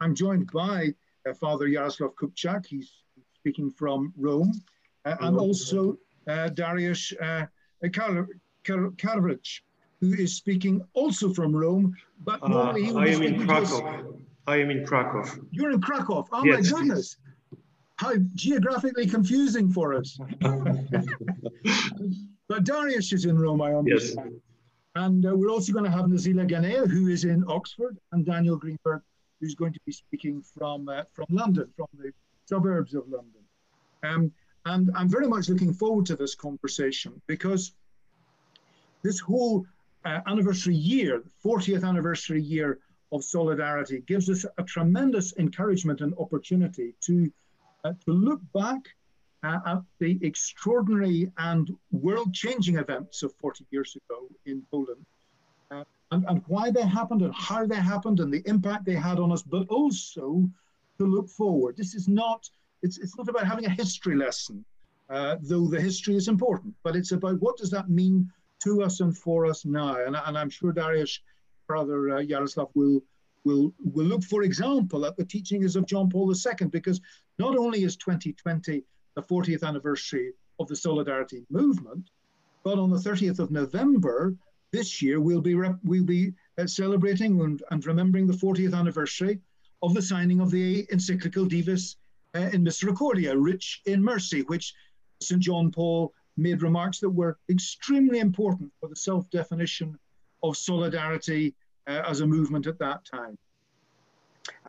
I'm joined by uh, Father Yaroslav Kupchak. He's speaking from Rome, uh, and also uh, Darius uh, Karlovich, who is speaking also from Rome, but normally he I am in Krakow. I am in Krakow. You're in Krakow. Oh yes. my goodness. How geographically confusing for us. but Darius is in Rome, I understand. Yes. And uh, we're also going to have Nazila Ghanea, who is in Oxford, and Daniel Greenberg, who's going to be speaking from, uh, from London, from the suburbs of London. Um, and I'm very much looking forward to this conversation because this whole uh, anniversary year, the 40th anniversary year of solidarity, gives us a tremendous encouragement and opportunity to, uh, to look back uh, at the extraordinary and world changing events of 40 years ago in Poland. And, and why they happened and how they happened and the impact they had on us, but also to look forward. This is not, it's, it's not about having a history lesson, uh, though the history is important, but it's about what does that mean to us and for us now. And, and I'm sure Darius, brother uh, Yaroslav, will, will, will look, for example, at the teachings of John Paul II, because not only is 2020 the 40th anniversary of the Solidarity Movement, but on the 30th of November this year, we'll be, we'll be uh, celebrating and, and, remembering the 40th anniversary of the signing of the encyclical Dives uh, in Misericordia, Rich in Mercy, which St. John Paul made remarks that were extremely important for the self definition of solidarity uh, as a movement at that time.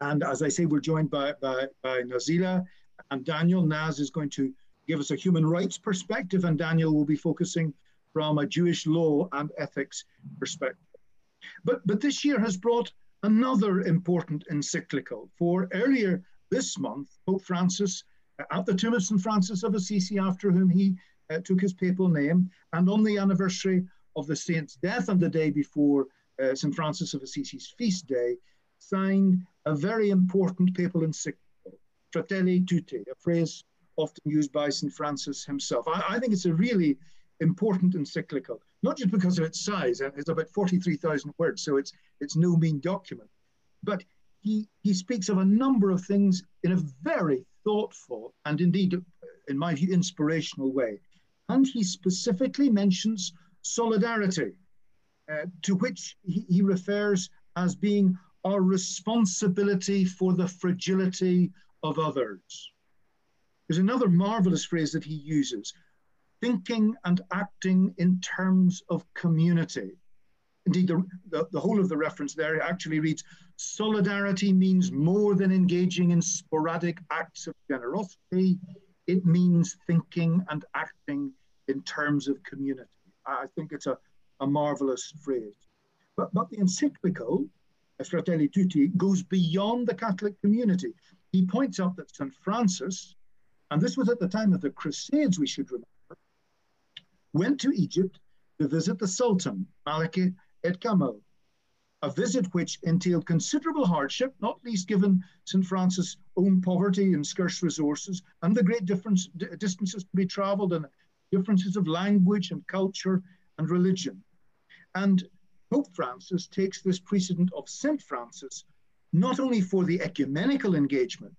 And as I say, we're joined by, by, by Nazila and Daniel. Naz is going to give us a human rights perspective, and Daniel will be focusing from a Jewish law and ethics perspective. But, but this year has brought another important encyclical. For earlier this month, Pope Francis, uh, at the tomb of St. Francis of Assisi, after whom he uh, took his papal name, and on the anniversary of the saint's death and the day before uh, St. Francis of Assisi's feast day, signed a very important papal encyclical, Fratelli Tutti, a phrase often used by St. Francis himself. I, I think it's a really important encyclical, not just because of its size, it's about 43,000 words, so it's, it's no mean document, but he, he speaks of a number of things in a very thoughtful and indeed, in my view, inspirational way. And he specifically mentions solidarity, uh, to which he, he refers as being our responsibility for the fragility of others. There's another marvelous phrase that he uses thinking and acting in terms of community. Indeed, the, the, the, whole of the reference there actually reads Solidarity means more than engaging in sporadic acts of generosity, it means thinking and acting in terms of community. I think it's a, a marvelous phrase. But, but the encyclical, Fratelli Tutti, goes beyond the Catholic community. He points out that St. Francis, and this was at the time of the Crusades, we should remember, went to Egypt to visit the Sultan, Maliki et Kamel, a visit which entailed considerable hardship, not least given St. Francis' own poverty and scarce resources, and the great difference, distances to be traveled, and differences of language and culture and religion. And Pope Francis takes this precedent of St. Francis not only for the ecumenical engagement,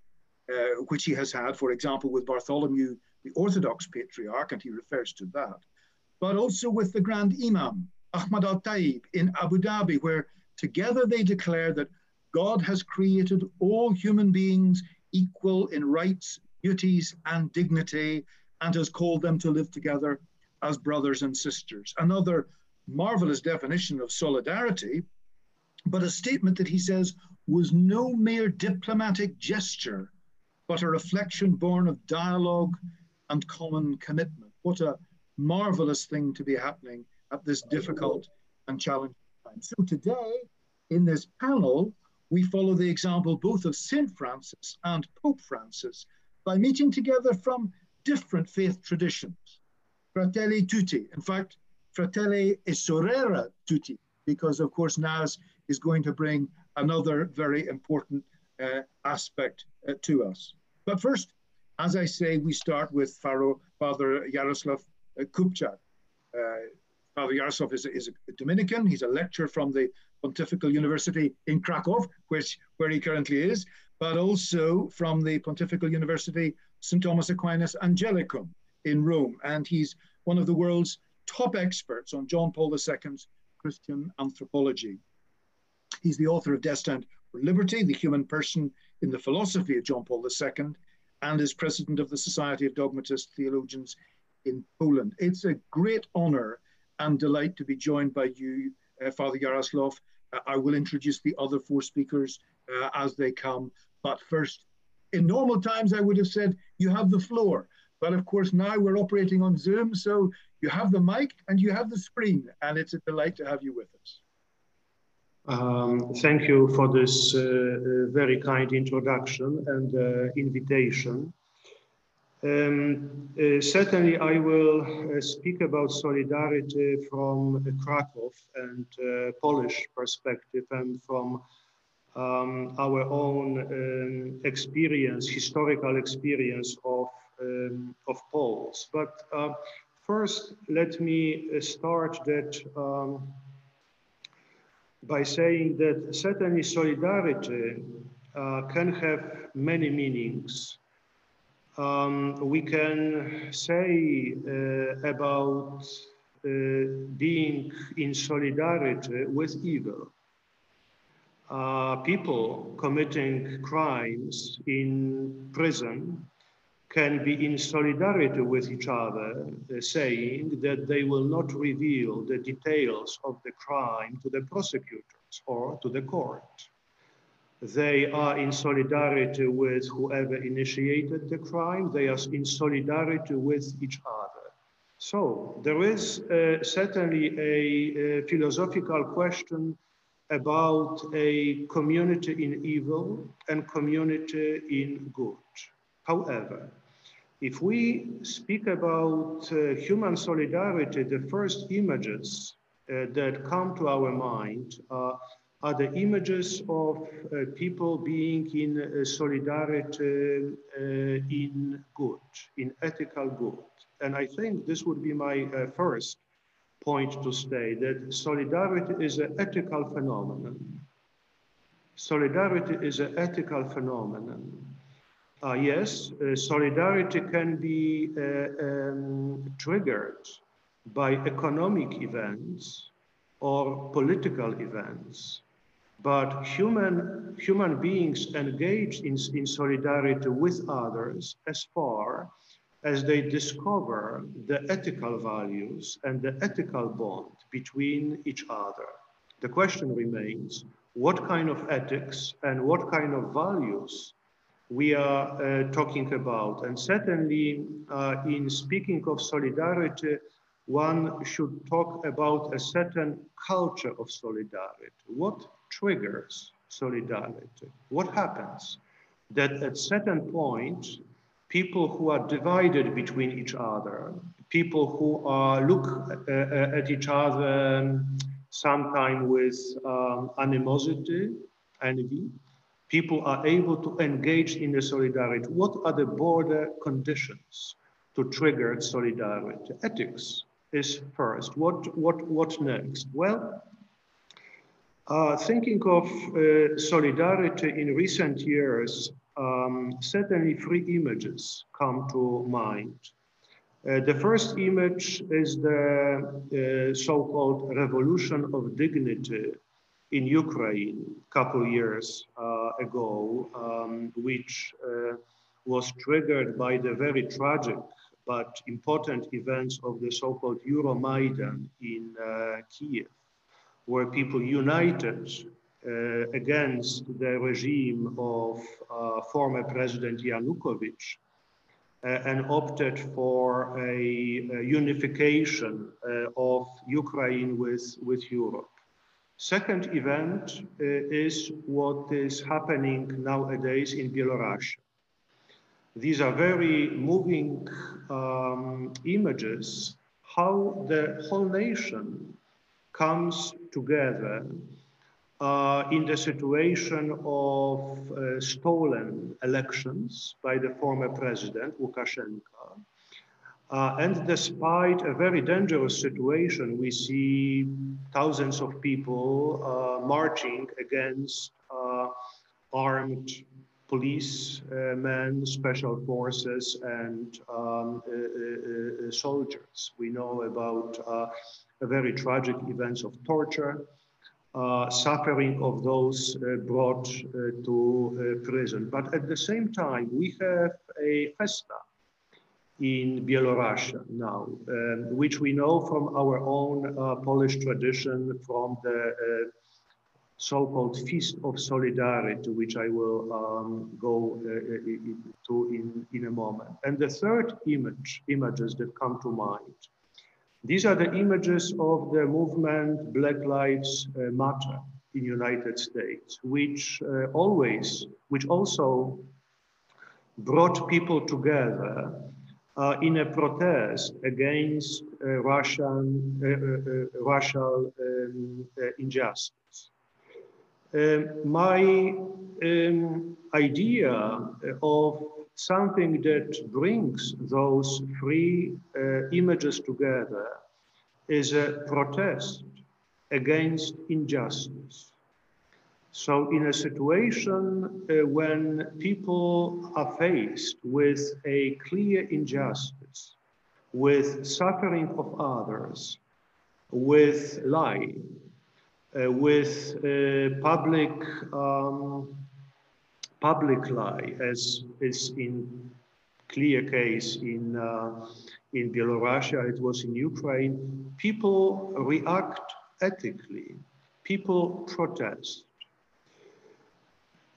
uh, which he has had, for example, with Bartholomew, the Orthodox Patriarch, and he refers to that, but also with the Grand Imam, Ahmad al Taib, in Abu Dhabi, where together they declare that God has created all human beings equal in rights, duties, and dignity, and has called them to live together as brothers and sisters. Another marvelous definition of solidarity, but a statement that he says was no mere diplomatic gesture, but a reflection born of dialogue and common commitment. What a marvelous thing to be happening at this difficult and challenging time. So today, in this panel, we follow the example both of St. Francis and Pope Francis by meeting together from different faith traditions. Fratelli tutti, in fact, Fratelli e sorella tutti, because of course Naz is going to bring another very important uh, aspect uh, to us. But first, as I say, we start with Father Yaroslav Kupchak. Uh, Father Yaroslav is a, is a Dominican. He's a lecturer from the Pontifical University in Krakow, which, where he currently is, but also from the Pontifical University St. Thomas Aquinas Angelicum in Rome. And he's one of the world's top experts on John Paul II's Christian anthropology. He's the author of Destined for Liberty, the Human Person in the Philosophy of John Paul II, and is president of the Society of Dogmatist Theologians in Poland. It's a great honor and delight to be joined by you, uh, Father Jaroslav. Uh, I will introduce the other four speakers uh, as they come. But first, in normal times, I would have said, you have the floor. But of course, now we're operating on Zoom, so you have the mic and you have the screen, and it's a delight to have you with us. Um, thank you for this uh, uh very kind introduction and uh, invitation. Um, uh, certainly, I will uh, speak about solidarity from Krakow and uh, Polish perspective and from um, our own um, experience, historical experience of, um, of Poles. But uh, first, let me uh, start that um, by saying that certainly solidarity uh, can have many meanings um, we can say uh, about uh, being in solidarity with evil. Uh, people committing crimes in prison can be in solidarity with each other, uh, saying that they will not reveal the details of the crime to the prosecutors or to the court. They are in solidarity with whoever initiated the crime. They are in solidarity with each other. So there is uh, certainly a, a, philosophical question about a community in evil and community in good. However, if we speak about uh, human solidarity, the first images uh, that come to our mind are are the images of uh, people being in uh, solidarity uh, in good, in ethical good. And I think this would be my uh, first point to say that solidarity is an ethical phenomenon. Solidarity is an ethical phenomenon. Uh, yes, uh, solidarity can be um, triggered by economic events or political events. But human, human beings engage in, in solidarity with others as far as they discover the ethical values and the ethical bond between each other. The question remains, what kind of ethics and what kind of values we are uh, talking about. And certainly uh, in speaking of solidarity, one should talk about a certain culture of solidarity. What triggers solidarity? What happens? That at certain point, people who are divided between each other, people who are look uh, uh at each other um, sometimes with um, animosity, envy, people are able to engage in the solidarity. What are the border conditions to trigger solidarity? Ethics is first. What, what, what next? Well, uh, thinking of uh, solidarity in recent years, um, certainly three images come to mind. Uh, the first image is the uh, so-called revolution of dignity in Ukraine a couple years uh, ago, um, which was triggered by the very tragic but important events of the so-called Euromaidan in Kiev where people united uh, against the regime of uh, former President Yanukovych uh, and opted for a, a unification uh, of Ukraine with, with Europe. Second event uh, is what is happening nowadays in Belarus. These are very moving um, images how the whole nation comes together uh, in the situation of uh, stolen elections by the former president Lukashenko, Uh, and despite a very dangerous situation, we see thousands of people uh, marching against uh, armed policemen, special forces, and um, uh, uh, soldiers. We know about very tragic events of torture, uh, suffering of those uh, brought uh, to prison. But at the same time, we have a festa in Belarus now, um, which we know from our own uh, Polish tradition from the uh, so-called Feast of Solidarity, which I will um, go uh, to in, in a moment. And the third image, images that come to mind, these are the images of the movement Black Lives Matter in United States, which always, which also brought people together uh, in a protest against uh, Russian uh, uh, uh racial um, uh, injustice. Um, my um, idea of something that brings those three images together is a protest against injustice. So in a situation uh, when people are faced with a clear injustice, with suffering of others, with lie, uh, with uh, public um, public lie, as is in clear case in uh, in Belarus, it was in Ukraine. People react ethically. People protest.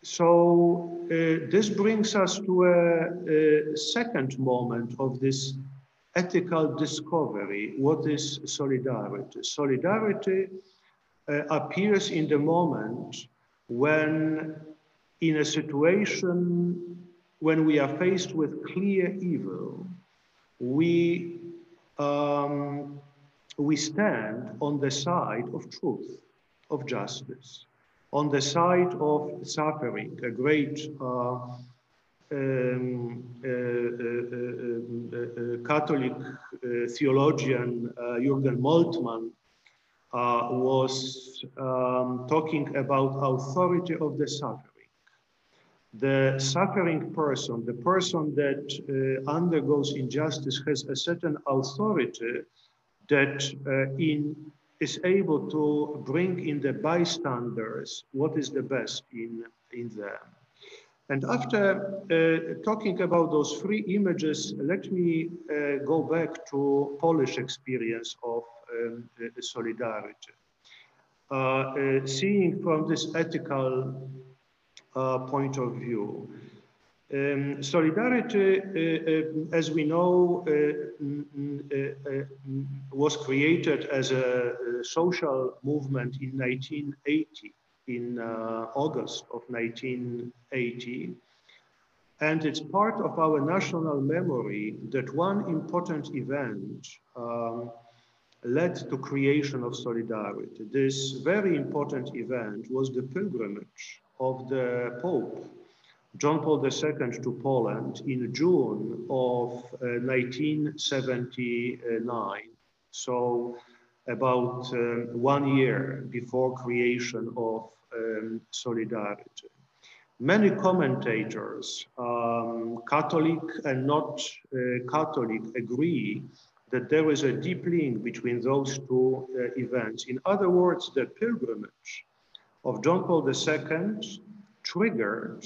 So uh, this brings us to a, a, second moment of this ethical discovery. What is solidarity? Solidarity uh, appears in the moment when in a situation when we are faced with clear evil, we, um, we stand on the side of truth, of justice on the side of suffering, a great uh, um, uh, uh, Catholic theologian Jürgen Moltmann was um, talking about authority of the suffering. The suffering person, the person that undergoes injustice has a certain authority that in is able to bring in the bystanders what is the best in, in them. And after uh, talking about those three images, let me uh, go back to Polish experience of um, solidarity. Uh, uh, seeing from this ethical uh, point of view, um, solidarity, uh, uh, as we know, uh, was created as a, a, social movement in 1980, in August of 1980. And it's part of our national memory that one important event um, led to creation of solidarity. This very important event was the pilgrimage of the Pope John Paul II to Poland in June of uh, 1979. So about um, one year before creation of um, Solidarity. Many commentators, um, Catholic and not uh, Catholic, agree that there is a deep link between those two uh, events. In other words, the pilgrimage of John Paul II triggered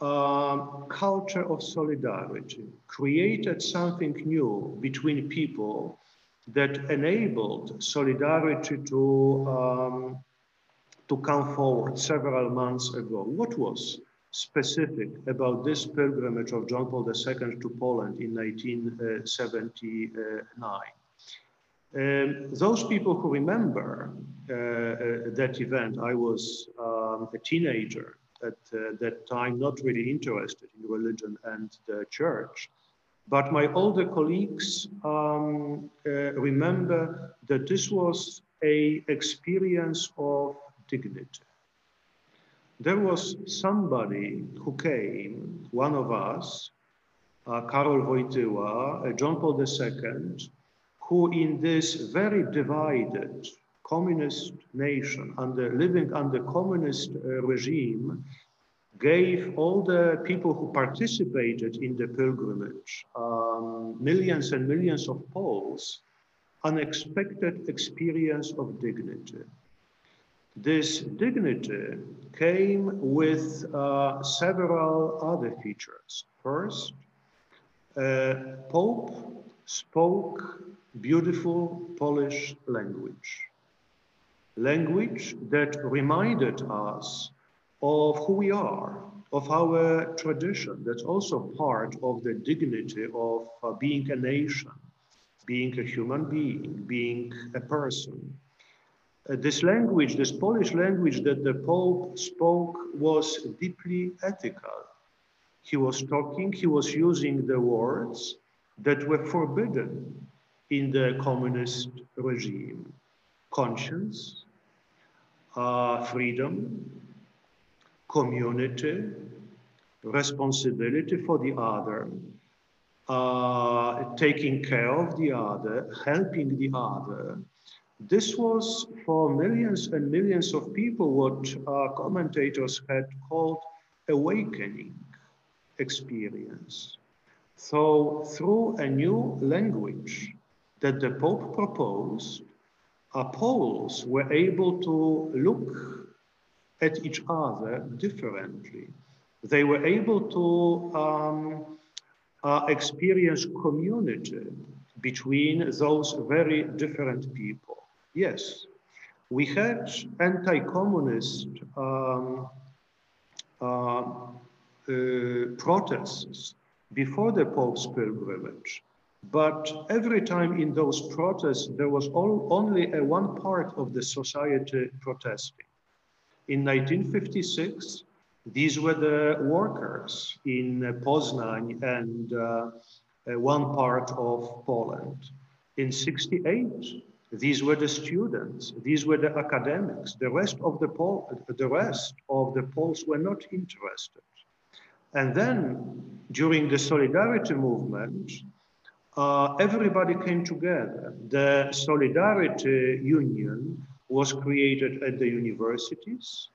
a culture of solidarity, created something new between people that enabled solidarity to, um, to come forward several months ago. What was specific about this pilgrimage of John Paul II to Poland in 1979? Um, those people who remember that event, I was um, a teenager at uh, that time not really interested in religion and the church. But my older colleagues um, uh, remember that this was a experience of dignity. There was somebody who came, one of us, uh, Karol Wojtyła, uh, John Paul II, who in this very divided communist nation, under living under communist uh, regime, gave all the people who participated in the pilgrimage, um, millions and millions of Poles, unexpected experience of dignity. This dignity came with uh, several other features. First, uh, Pope spoke beautiful Polish language, language that reminded us of who we are, of our tradition. That's also part of the dignity of uh, being a nation, being a human being, being a person. Uh, this language, this Polish language that the Pope spoke was deeply ethical. He was talking, he was using the words that were forbidden in the communist regime. Conscience, uh, freedom, community, responsibility for the other, uh, taking care of the other, helping the other, this was for millions and millions of people what uh, commentators had called awakening experience. So through a new language that the Pope proposed, uh, Poles were able to look at each other differently. They were able to um, uh, experience community between those very different people. Yes, we had anti-communist um, uh, uh, protests before the Pope's pilgrimage. But every time in those protests, there was all, only a one part of the society protesting. In 1956, these were the workers in Poznań and uh, uh one part of Poland. In 68, these were the students, these were the academics. The rest of the, Pol the rest of the Poles were not interested. And then during the solidarity movement, uh, everybody came together. The Solidarity Union was created at the universities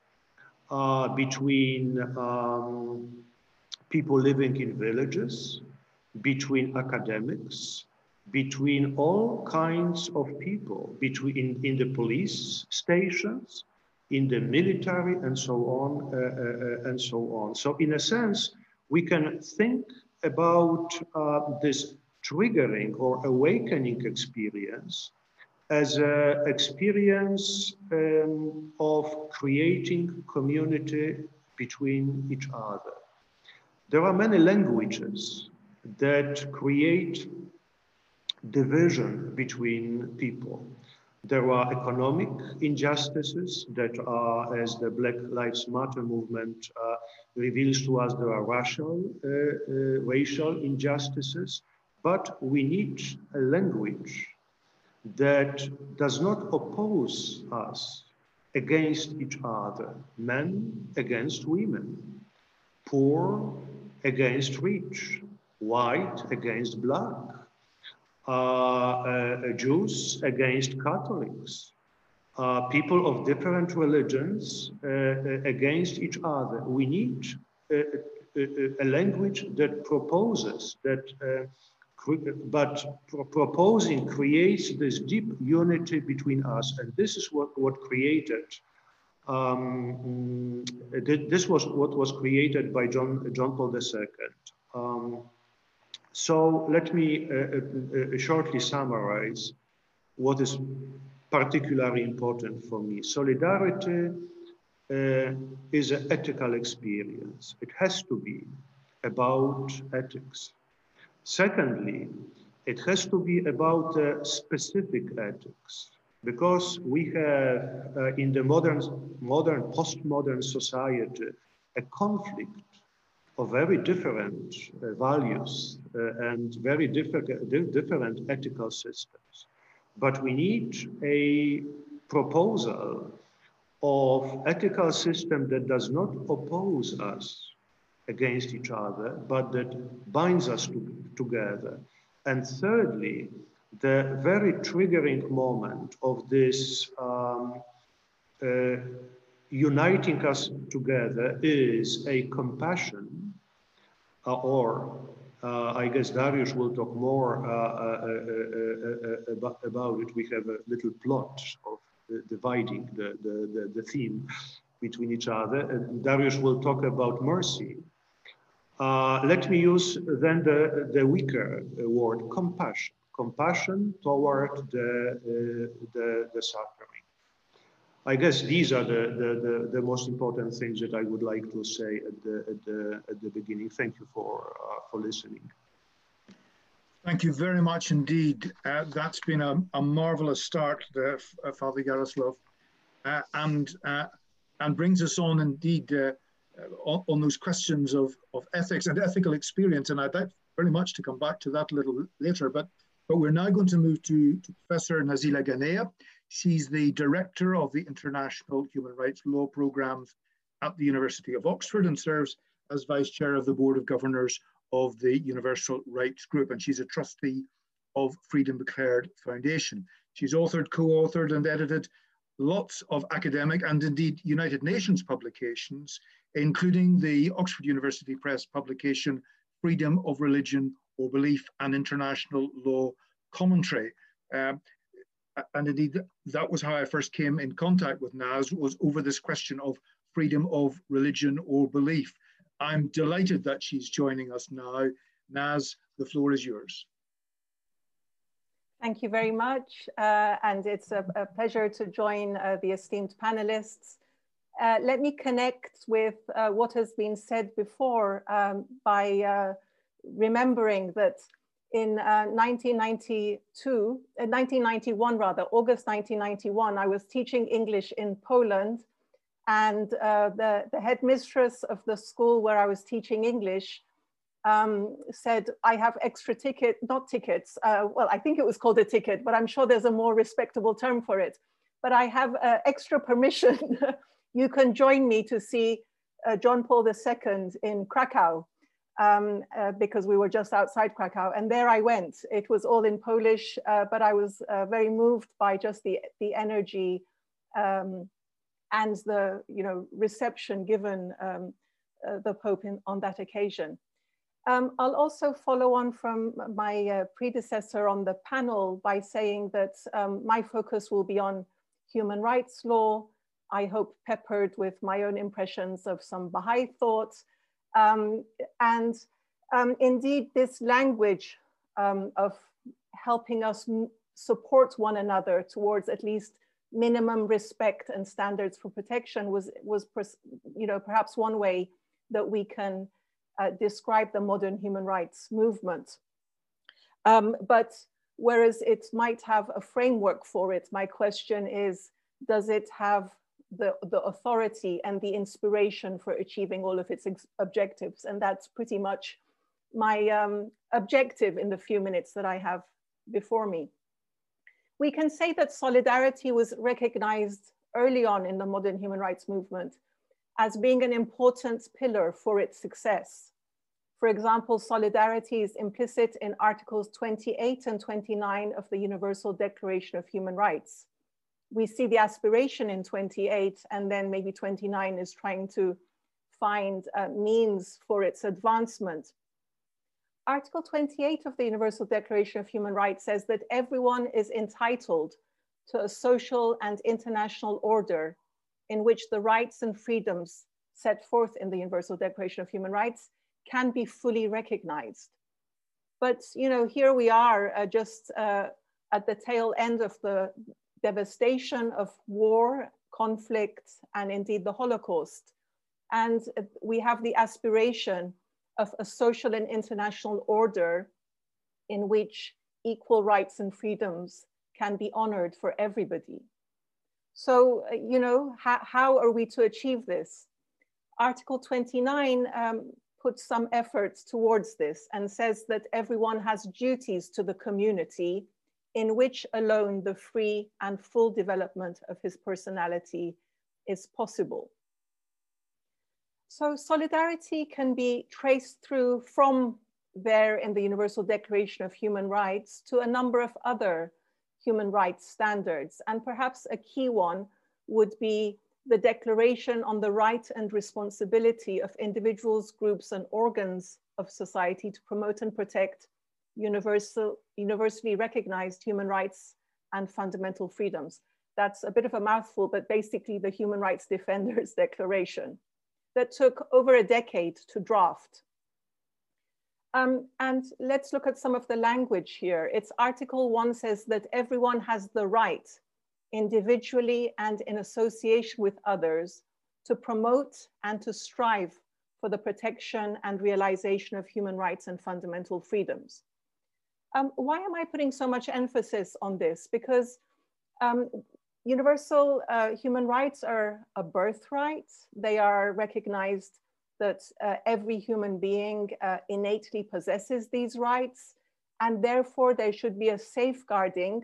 uh, between um, people living in villages, between academics, between all kinds of people, between in, in the police stations, in the military, and so on, uh, uh, uh, and so on. So in a sense, we can think about uh, this triggering or awakening experience as an experience um, of creating community between each other. There are many languages that create division between people. There are economic injustices that are, as the Black Lives Matter movement uh, reveals to us, there are racial, uh, uh, racial injustices, but we need a language that does not oppose us against each other, men against women, poor against rich, white against black, uh, uh, Jews against Catholics, uh, people of different religions against each other. We need a, a language that proposes that but pro proposing creates this deep unity between us and this is what what created um, this was what was created by john john paul ii um, so let me uh, uh, uh, shortly summarize what is particularly important for me. Solidarity uh, is an ethical experience. It has to be about ethics. Secondly, it has to be about uh, specific ethics because we have uh, in the modern, modern, postmodern society a conflict of very different uh, values uh, and very different ethical systems. But we need a proposal of ethical system that does not oppose us against each other, but that binds us to, together. And thirdly, the very triggering moment of this um, uh, uniting us together is a compassion uh, or uh, I guess Darius will talk more uh, uh, about, about, it. We have a little plot of dividing the, the, the, the, theme between each other. And Darius will talk about mercy. Let me use then the, the weaker word, compassion. Compassion toward the, the, the suffering. I guess these are the, the, the, the, most important things that I would like to say at the, at the, at the beginning. Thank you for, uh, for listening. Thank you very much indeed. Uh, that's been a, a marvelous start, uh, Father Jaroslav, uh, and, uh, and brings us on indeed uh, Uh, on, on, those questions of, of ethics and ethical experience. And I'd like very much to come back to that a little later, but, but we're now going to move to, to Professor Nazila Ghanea. She's the director of the International Human Rights Law Programs at the University of Oxford and serves as vice chair of the Board of Governors of the Universal Rights Group. And she's a trustee of Freedom Declared Foundation. She's authored, co-authored and edited lots of academic and indeed United Nations publications, including the Oxford University Press publication, Freedom of Religion or Belief and International Law Commentary. Um, and indeed that was how I first came in contact with Naz was over this question of freedom of religion or belief. I'm delighted that she's joining us now. Naz, the floor is yours. Thank you very much. Uh, and it's a, a, pleasure to join uh, the esteemed panelists. Uh, let me connect with uh, what has been said before um, by uh, remembering that in uh, 1992, uh, 1991 rather, August 1991, I was teaching English in Poland and the, the headmistress of the school where I was teaching English um, said, I have extra ticket, not tickets, uh, well, I think it was called a ticket, but I'm sure there's a more respectable term for it. But I have uh, extra permission. you can join me to see uh, John Paul II in Krakow um, uh, because we were just outside Krakow. And there I went. It was all in Polish, uh, but I was uh, very moved by just the, the energy um, and the you know, reception given um, the Pope in, on that occasion. Um, I'll also follow on from my uh, predecessor on the panel by saying that um, my focus will be on human rights law, I hope peppered with my own impressions of some Baha'i thought, um, and um, indeed, this language um, of helping us support one another towards at least minimum respect and standards for protection was, was you know, perhaps one way that we can uh, describe the modern human rights movement. Um, but whereas it might have a framework for it, my question is, does it have the, the authority and the inspiration for achieving all of its objectives. And that's pretty much my um, objective in the few minutes that I have before me. We can say that solidarity was recognized early on in the modern human rights movement as being an important pillar for its success. For example, solidarity is implicit in Articles 28 and 29 of the Universal Declaration of Human Rights we see the aspiration in 28 and then maybe 29 is trying to find uh, means for its advancement. Article 28 of the Universal Declaration of Human Rights says that everyone is entitled to a social and international order in which the rights and freedoms set forth in the Universal Declaration of Human Rights can be fully recognized. But you know, here we are uh, just uh, at the tail end of the devastation of war, conflict, and indeed the Holocaust. And we have the aspiration of a social and international order in which equal rights and freedoms can be honored for everybody. So, you know, how, how are we to achieve this? Article 29 um, puts some efforts towards this and says that everyone has duties to the community in which alone the free and full development of his personality is possible. So solidarity can be traced through from there in the Universal Declaration of Human Rights to a number of other human rights standards. And perhaps a key one would be the Declaration on the Right and Responsibility of Individuals, Groups, and Organs of Society to promote and protect universal, universally recognized human rights and fundamental freedoms. That's a bit of a mouthful, but basically the Human Rights Defenders Declaration that took over a decade to draft. Um, and let's look at some of the language here. It's Article 1 says that everyone has the right, individually and in association with others, to promote and to strive for the protection and realization of human rights and fundamental freedoms. Um, why am I putting so much emphasis on this? Because um, universal uh, human rights are a birthright. They are recognized that uh, every human being uh, innately possesses these rights, and therefore there should be a safeguarding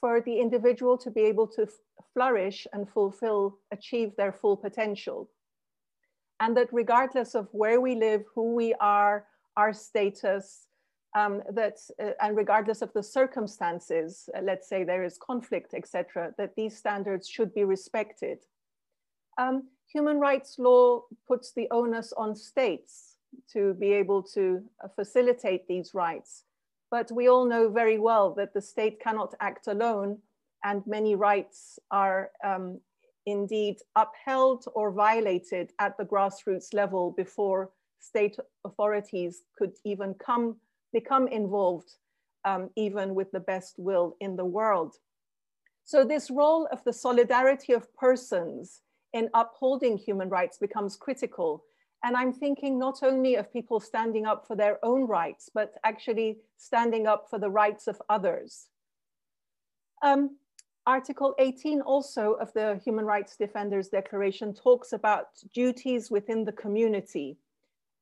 for the individual to be able to flourish and fulfill, achieve their full potential. And that regardless of where we live, who we are, our status, um, that, uh, and regardless of the circumstances, uh, let's say there is conflict, etc., that these standards should be respected. Um, human rights law puts the onus on states to be able to uh, facilitate these rights. But we all know very well that the state cannot act alone and many rights are um, indeed upheld or violated at the grassroots level before state authorities could even come become involved um, even with the best will in the world. So this role of the solidarity of persons in upholding human rights becomes critical. And I'm thinking not only of people standing up for their own rights, but actually standing up for the rights of others. Um, Article 18 also of the Human Rights Defenders Declaration talks about duties within the community.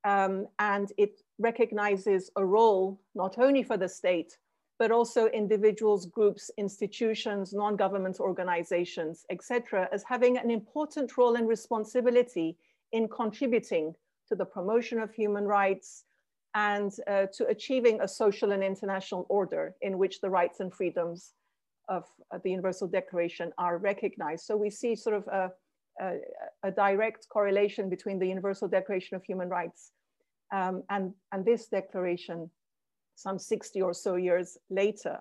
Um, and it recognizes a role not only for the state, but also individuals, groups, institutions, non-government organizations, etc., as having an important role and responsibility in contributing to the promotion of human rights and uh, to achieving a social and international order in which the rights and freedoms of uh, the Universal Declaration are recognized. So we see sort of a, a, a direct correlation between the Universal Declaration of Human Rights um, and, and this declaration some 60 or so years later.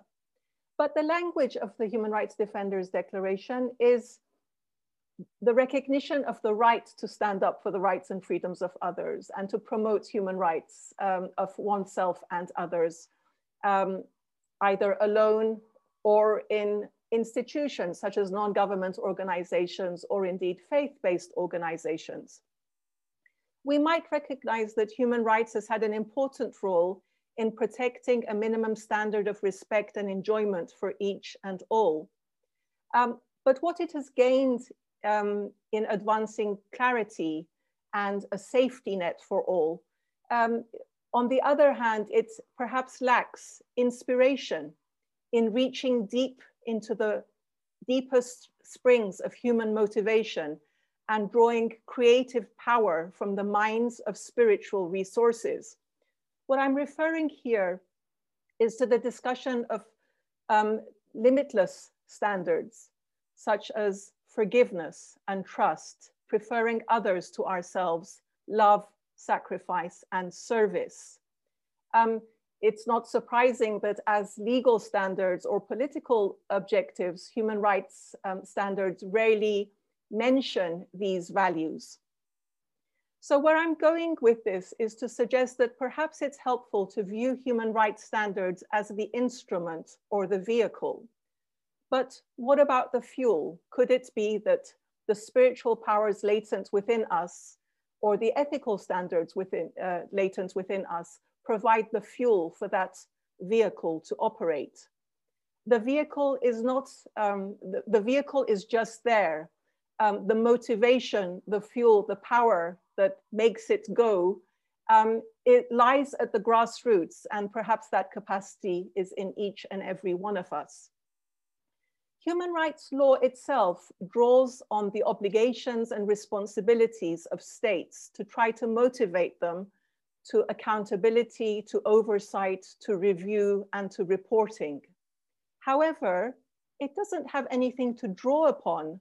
But the language of the Human Rights Defenders Declaration is the recognition of the right to stand up for the rights and freedoms of others and to promote human rights um, of oneself and others, um, either alone or in institutions such as non-government organizations or indeed faith-based organizations. We might recognize that human rights has had an important role in protecting a minimum standard of respect and enjoyment for each and all. Um, but what it has gained um, in advancing clarity and a safety net for all, um, on the other hand, it perhaps lacks inspiration in reaching deep into the deepest springs of human motivation and drawing creative power from the minds of spiritual resources. What I'm referring here is to the discussion of um, limitless standards, such as forgiveness and trust, preferring others to ourselves, love, sacrifice, and service. Um, it's not surprising that as legal standards or political objectives, human rights um, standards rarely mention these values. So where I'm going with this is to suggest that perhaps it's helpful to view human rights standards as the instrument or the vehicle. But what about the fuel? Could it be that the spiritual powers latent within us or the ethical standards within, uh, latent within us provide the fuel for that vehicle to operate? The vehicle is not, um, the, the vehicle is just there. Um, the motivation, the fuel, the power that makes it go, um, it lies at the grassroots and perhaps that capacity is in each and every one of us. Human rights law itself draws on the obligations and responsibilities of states to try to motivate them to accountability, to oversight, to review, and to reporting. However, it doesn't have anything to draw upon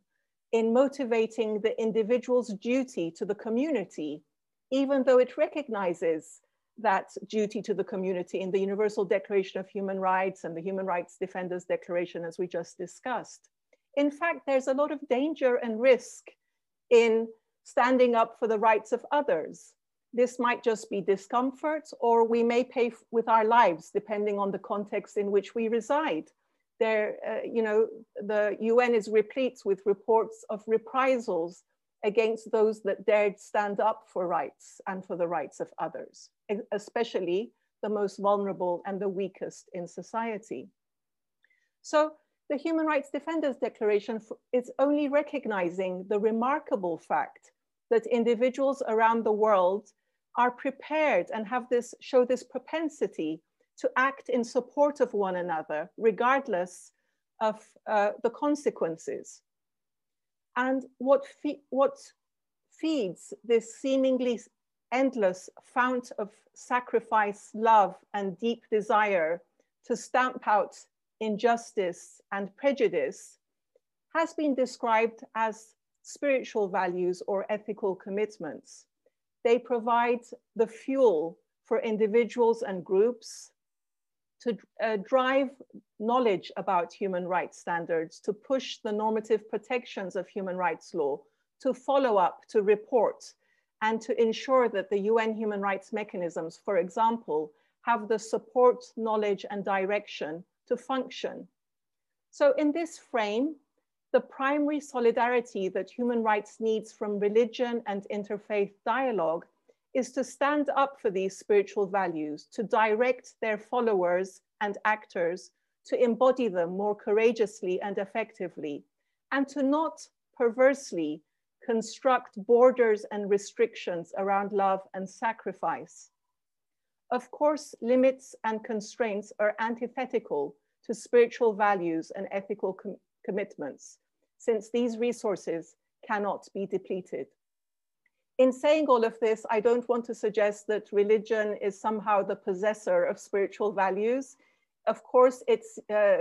in motivating the individual's duty to the community, even though it recognizes that duty to the community in the Universal Declaration of Human Rights and the Human Rights Defenders Declaration, as we just discussed. In fact, there's a lot of danger and risk in standing up for the rights of others. This might just be discomfort, or we may pay with our lives, depending on the context in which we reside. There, uh, you know, the UN is replete with reports of reprisals against those that dared stand up for rights and for the rights of others, especially the most vulnerable and the weakest in society. So the Human Rights Defenders Declaration is only recognizing the remarkable fact that individuals around the world are prepared and have this, show this propensity to act in support of one another, regardless of uh, the consequences. And what, fe what feeds this seemingly endless fount of sacrifice, love, and deep desire to stamp out injustice and prejudice has been described as spiritual values or ethical commitments. They provide the fuel for individuals and groups to uh, drive knowledge about human rights standards, to push the normative protections of human rights law, to follow up, to report, and to ensure that the UN human rights mechanisms, for example, have the support, knowledge, and direction to function. So in this frame, the primary solidarity that human rights needs from religion and interfaith dialogue is to stand up for these spiritual values, to direct their followers and actors to embody them more courageously and effectively, and to not perversely construct borders and restrictions around love and sacrifice. Of course, limits and constraints are antithetical to spiritual values and ethical com commitments, since these resources cannot be depleted in saying all of this, I don't want to suggest that religion is somehow the possessor of spiritual values. Of course, it's, uh,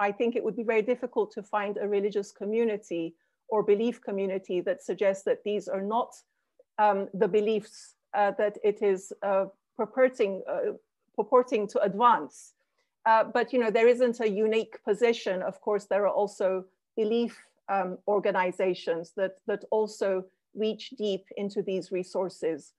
I think it would be very difficult to find a religious community or belief community that suggests that these are not um, the beliefs uh, that it is uh, purporting, uh, purporting to advance. Uh, but you know, there isn't a unique position. Of course, there are also belief um, organizations that, that also reach deep into these resources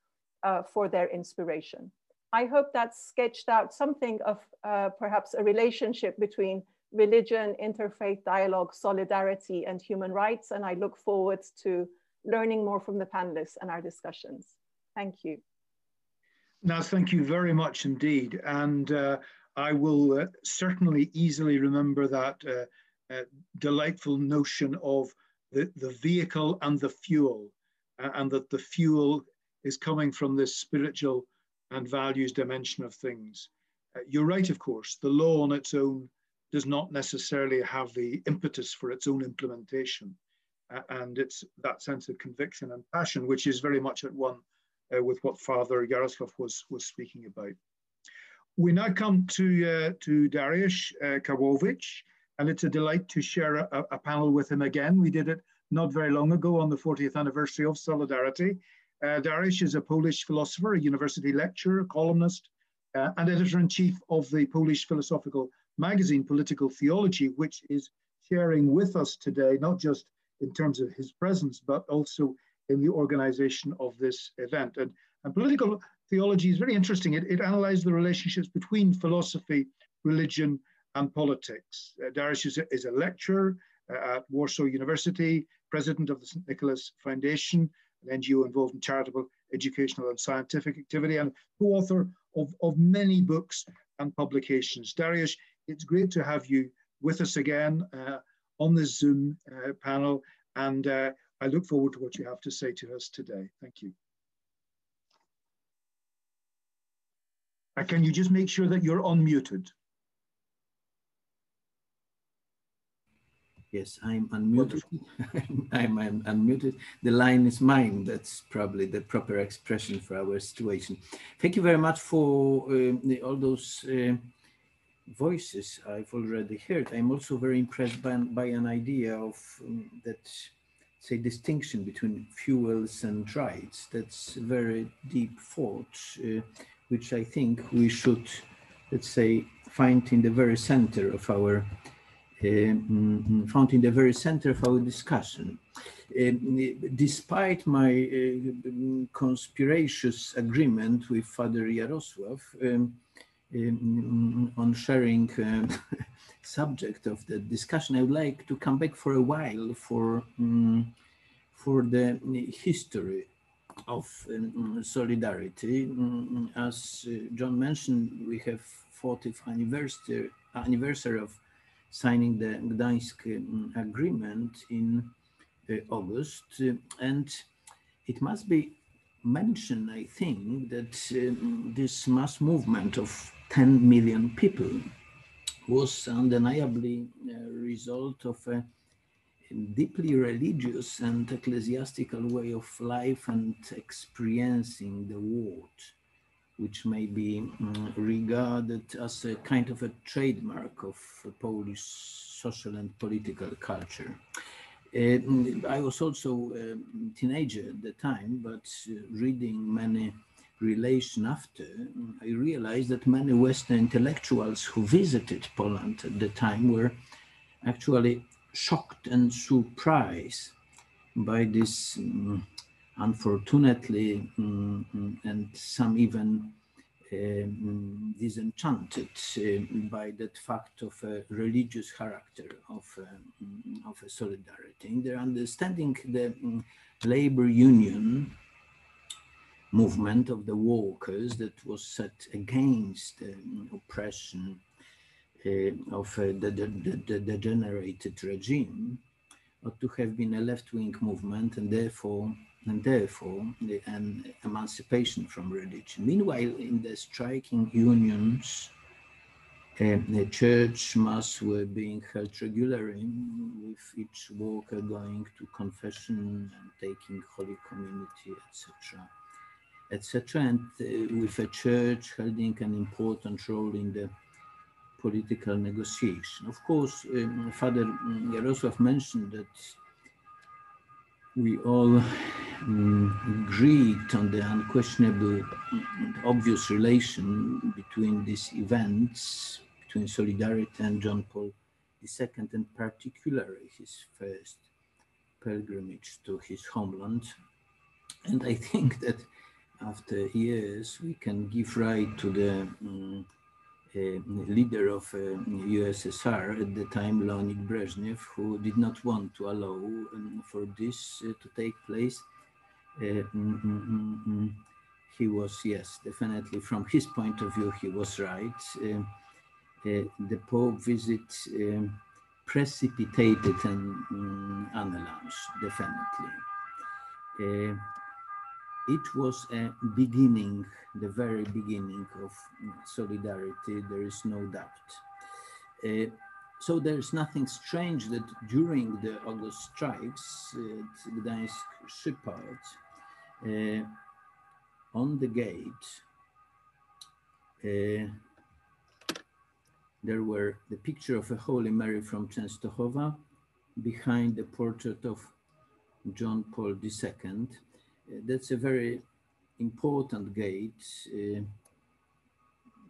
uh, for their inspiration. I hope that sketched out something of uh, perhaps a relationship between religion, interfaith dialogue, solidarity, and human rights. And I look forward to learning more from the panelists and our discussions. Thank you. Now, thank you very much indeed. And uh, I will uh, certainly easily remember that uh, uh, delightful notion of the, the vehicle and the fuel and that the fuel is coming from this spiritual and values dimension of things. Uh, you're right, of course, the law on its own does not necessarily have the impetus for its own implementation. Uh, and it's that sense of conviction and passion, which is very much at one uh, with what Father Jaroslav was, was speaking about. We now come to, uh, to Dariusz uh, and it's a delight to share a, a panel with him again. We did it not very long ago on the 40th anniversary of Solidarity. Uh, Dariusz is a Polish philosopher, a university lecturer, columnist, uh, and editor-in-chief of the Polish philosophical magazine, Political Theology, which is sharing with us today, not just in terms of his presence, but also in the organization of this event. And, and political theology is very interesting. It, it analyzes the relationships between philosophy, religion, and politics. Uh, Dariusz is a, is a lecturer uh, at Warsaw University, president of the St. Nicholas Foundation, an NGO involved in charitable, educational, and scientific activity, and co-author of, of many books and publications. Dariusz, it's great to have you with us again uh, on this Zoom uh, panel, and uh, I look forward to what you have to say to us today. Thank you. Uh, can you just make sure that you're unmuted? Yes, I'm unmuted. I'm, I'm, unmuted. The line is mine. That's probably the proper expression for our situation. Thank you very much for uh, all those uh, voices I've already heard. I'm also very impressed by, by an idea of um, that, say, distinction between fuels and rights. That's a very deep thought, uh, which I think we should, let's say, find in the very center of our um, found in the very center of our discussion. Um, despite my uh, conspiracious agreement with Father Jarosław um, um, on sharing uh, subject of the discussion, I would like to come back for a while for um, for the history of um, solidarity. Um, as John mentioned, we have 40th anniversary anniversary of signing the Gdańsk um, agreement in uh, August. Uh, and it must be mentioned, I think, that um, this mass movement of 10 million people was undeniably a result of a deeply religious and ecclesiastical way of life and experiencing the world which may be um, regarded as a kind of a trademark of Polish social and political culture. Uh, I was also a teenager at the time, but uh, reading many relation after, I realized that many Western intellectuals who visited Poland at the time were actually shocked and surprised by this um, unfortunately, um, and some even um, disenchanted uh, by that fact of a religious character of, um, of a solidarity. In their understanding the um, labor union movement of the workers that was set against um, oppression uh, of uh, the, the, the, the, degenerated regime ought to have been a left-wing movement and therefore and therefore the, an emancipation from religion. Meanwhile, in the striking unions, uh, the church mass were being held regularly, with each worker going to confession and taking Holy Community, etc., etc., and uh, with a church holding an important role in the political negotiation. Of course, um, Father Jarosław mentioned that we all um, agreed on the unquestionable, obvious relation between these events, between Solidarity and John Paul II, and particularly his first pilgrimage to his homeland. And I think that after years, we can give right to the um, leader of USSR uh, at the time, Leonid Brezhnev, who did not want to allow um, for this uh, to take place. Uh, mm, mm, mm, mm, he was, yes, definitely from his point of view, he was right. Uh, uh, the Pope visit um, precipitated an um, avalanche, definitely. Uh, it was a beginning, the very beginning of solidarity, there is no doubt. Uh, so there's nothing strange that during the August strikes at Gdańsk shipyard, uh, on the gate, uh, there were the picture of a Holy Mary from Częstochowa behind the portrait of John Paul II that's a very important gate, uh,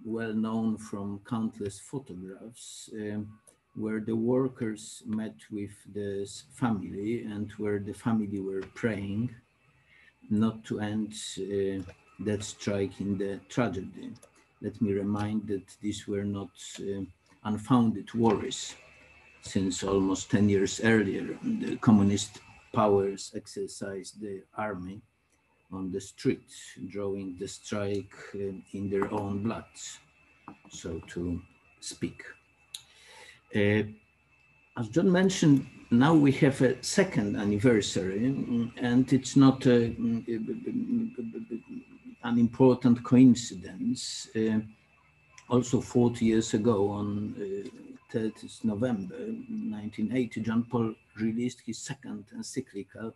well known from countless photographs, uh, where the workers met with the family and where the family were praying not to end uh, that strike in the tragedy. Let me remind that these were not uh, unfounded worries, since almost 10 years earlier, the communist powers exercised the army on the street, drawing the strike in their own blood, so to speak. Uh, as John mentioned, now we have a second anniversary, and it's not a, an important coincidence. Uh, also, 40 years ago, on uh, 30th November 1980, John Paul released his second encyclical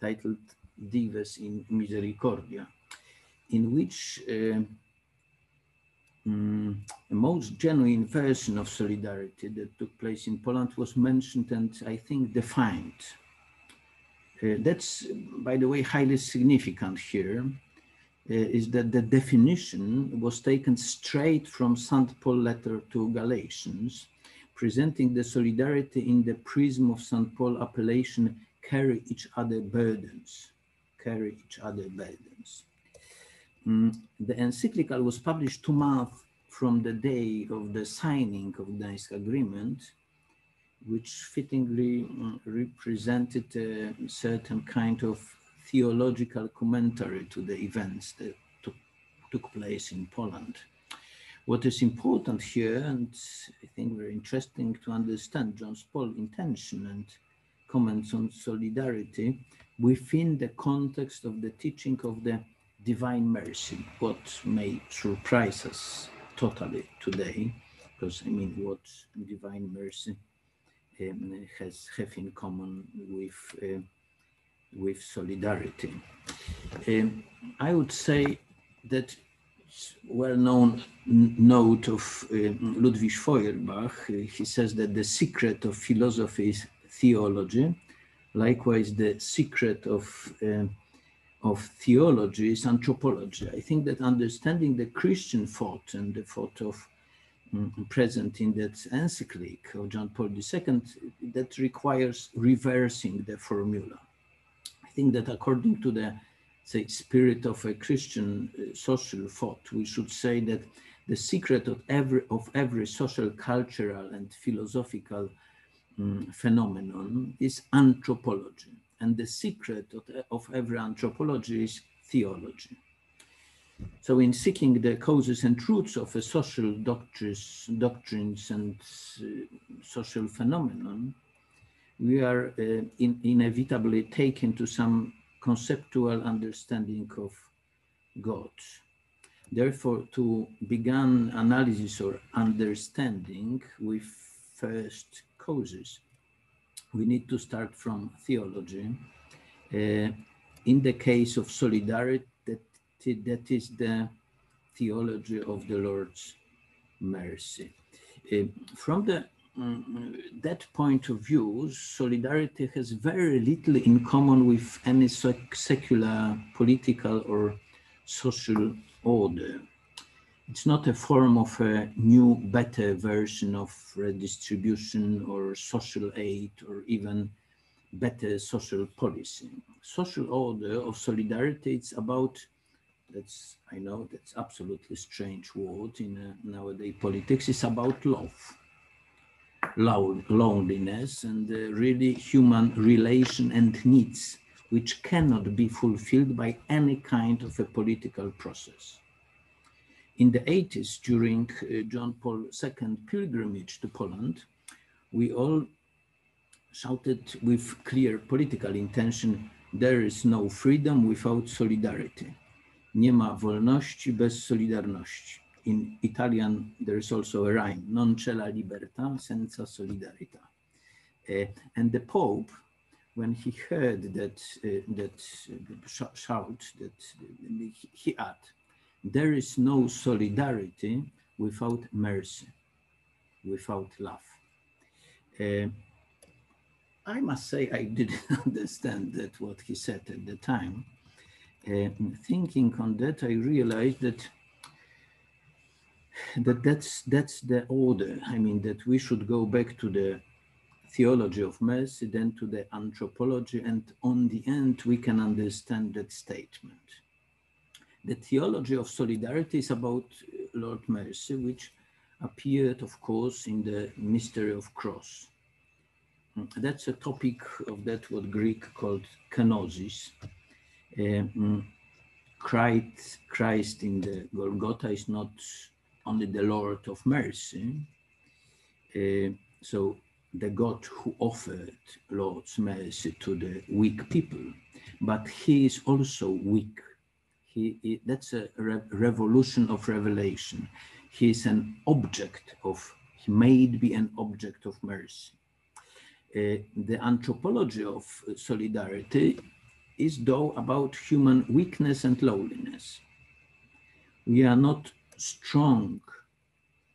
titled Dives in Misericordia, in which uh, um, a most genuine version of solidarity that took place in Poland was mentioned and I think defined. Uh, that's, by the way, highly significant here. Uh, is that the definition was taken straight from St. Paul letter to Galatians, presenting the solidarity in the prism of St. Paul appellation, carry each other burdens, carry each other burdens. Mm, the encyclical was published two months from the day of the signing of the Gdańsk Agreement, which fittingly mm, represented a certain kind of theological commentary to the events that took, took place in Poland. What is important here, and I think very interesting to understand John Paul's intention and comments on solidarity within the context of the teaching of the divine mercy, what may surprise us totally today, because I mean, what divine mercy um, has have in common with uh, with solidarity. Um, I would say that well-known note of um, Ludwig Feuerbach, uh, he says that the secret of philosophy is theology. Likewise, the secret of uh, of theology is anthropology. I think that understanding the Christian thought and the thought of um, present in that encyclic of John Paul II, that requires reversing the formula I think that according to the say spirit of a Christian uh, social thought, we should say that the secret of every of every social, cultural, and philosophical um, phenomenon is anthropology, and the secret of, every anthropology is theology. So, in seeking the causes and roots of a social doctrines, doctrines and uh, social phenomenon, we are uh, in, inevitably taken to some conceptual understanding of God. Therefore, to begin analysis or understanding we first causes, we need to start from theology. Uh, in the case of solidarity, that, is the theology of the Lord's mercy. Uh, from the Mm, that point of view, solidarity has very little in common with any secular political or social order. It's not a form of a new, better version of redistribution or social aid or even better social policy. Social order of solidarity, it's about, that's, I know that's absolutely strange word in uh, nowadays politics, it's about love loneliness and uh, really human relation and needs which cannot be fulfilled by any kind of a political process. In the 80s, during uh, John Paul II pilgrimage to Poland, we all shouted with clear political intention, there is no freedom without solidarity. Nie ma wolności bez solidarności in Italian, there is also a rhyme, non c'è la libertà senza solidarietà. Uh, and the Pope, when he heard that, uh, that sh shout, that he had, there is no solidarity without mercy, without love. Uh, I must say I didn't understand that what he said at the time. Uh, thinking on that, I realized that that that's that's the order. I mean that we should go back to the theology of mercy, then to the anthropology, and on the end we can understand that statement. The theology of solidarity is about Lord mercy, which appeared, of course, in the mystery of cross. That's a topic of that what Greek called kenosis. Um, Christ, Christ in the Golgotha is not only the Lord of mercy. Uh, so the God who offered Lord's mercy to the weak people, but he is also weak. He, he that's a re revolution of revelation. He is an object of he may be an object of mercy. Uh, the anthropology of solidarity is though about human weakness and lowliness. We are not strong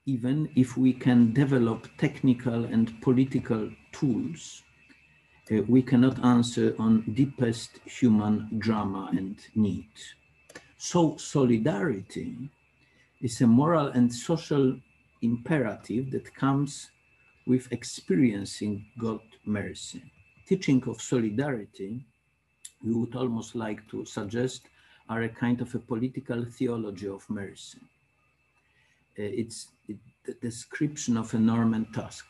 even if we can develop technical and political tools. Uh, we cannot answer on deepest human drama and need. So solidarity is a moral and social imperative that comes with experiencing God's mercy. Teaching of solidarity, we would almost like to suggest, are a kind of a political theology of mercy. Uh, it's the description of a Norman task.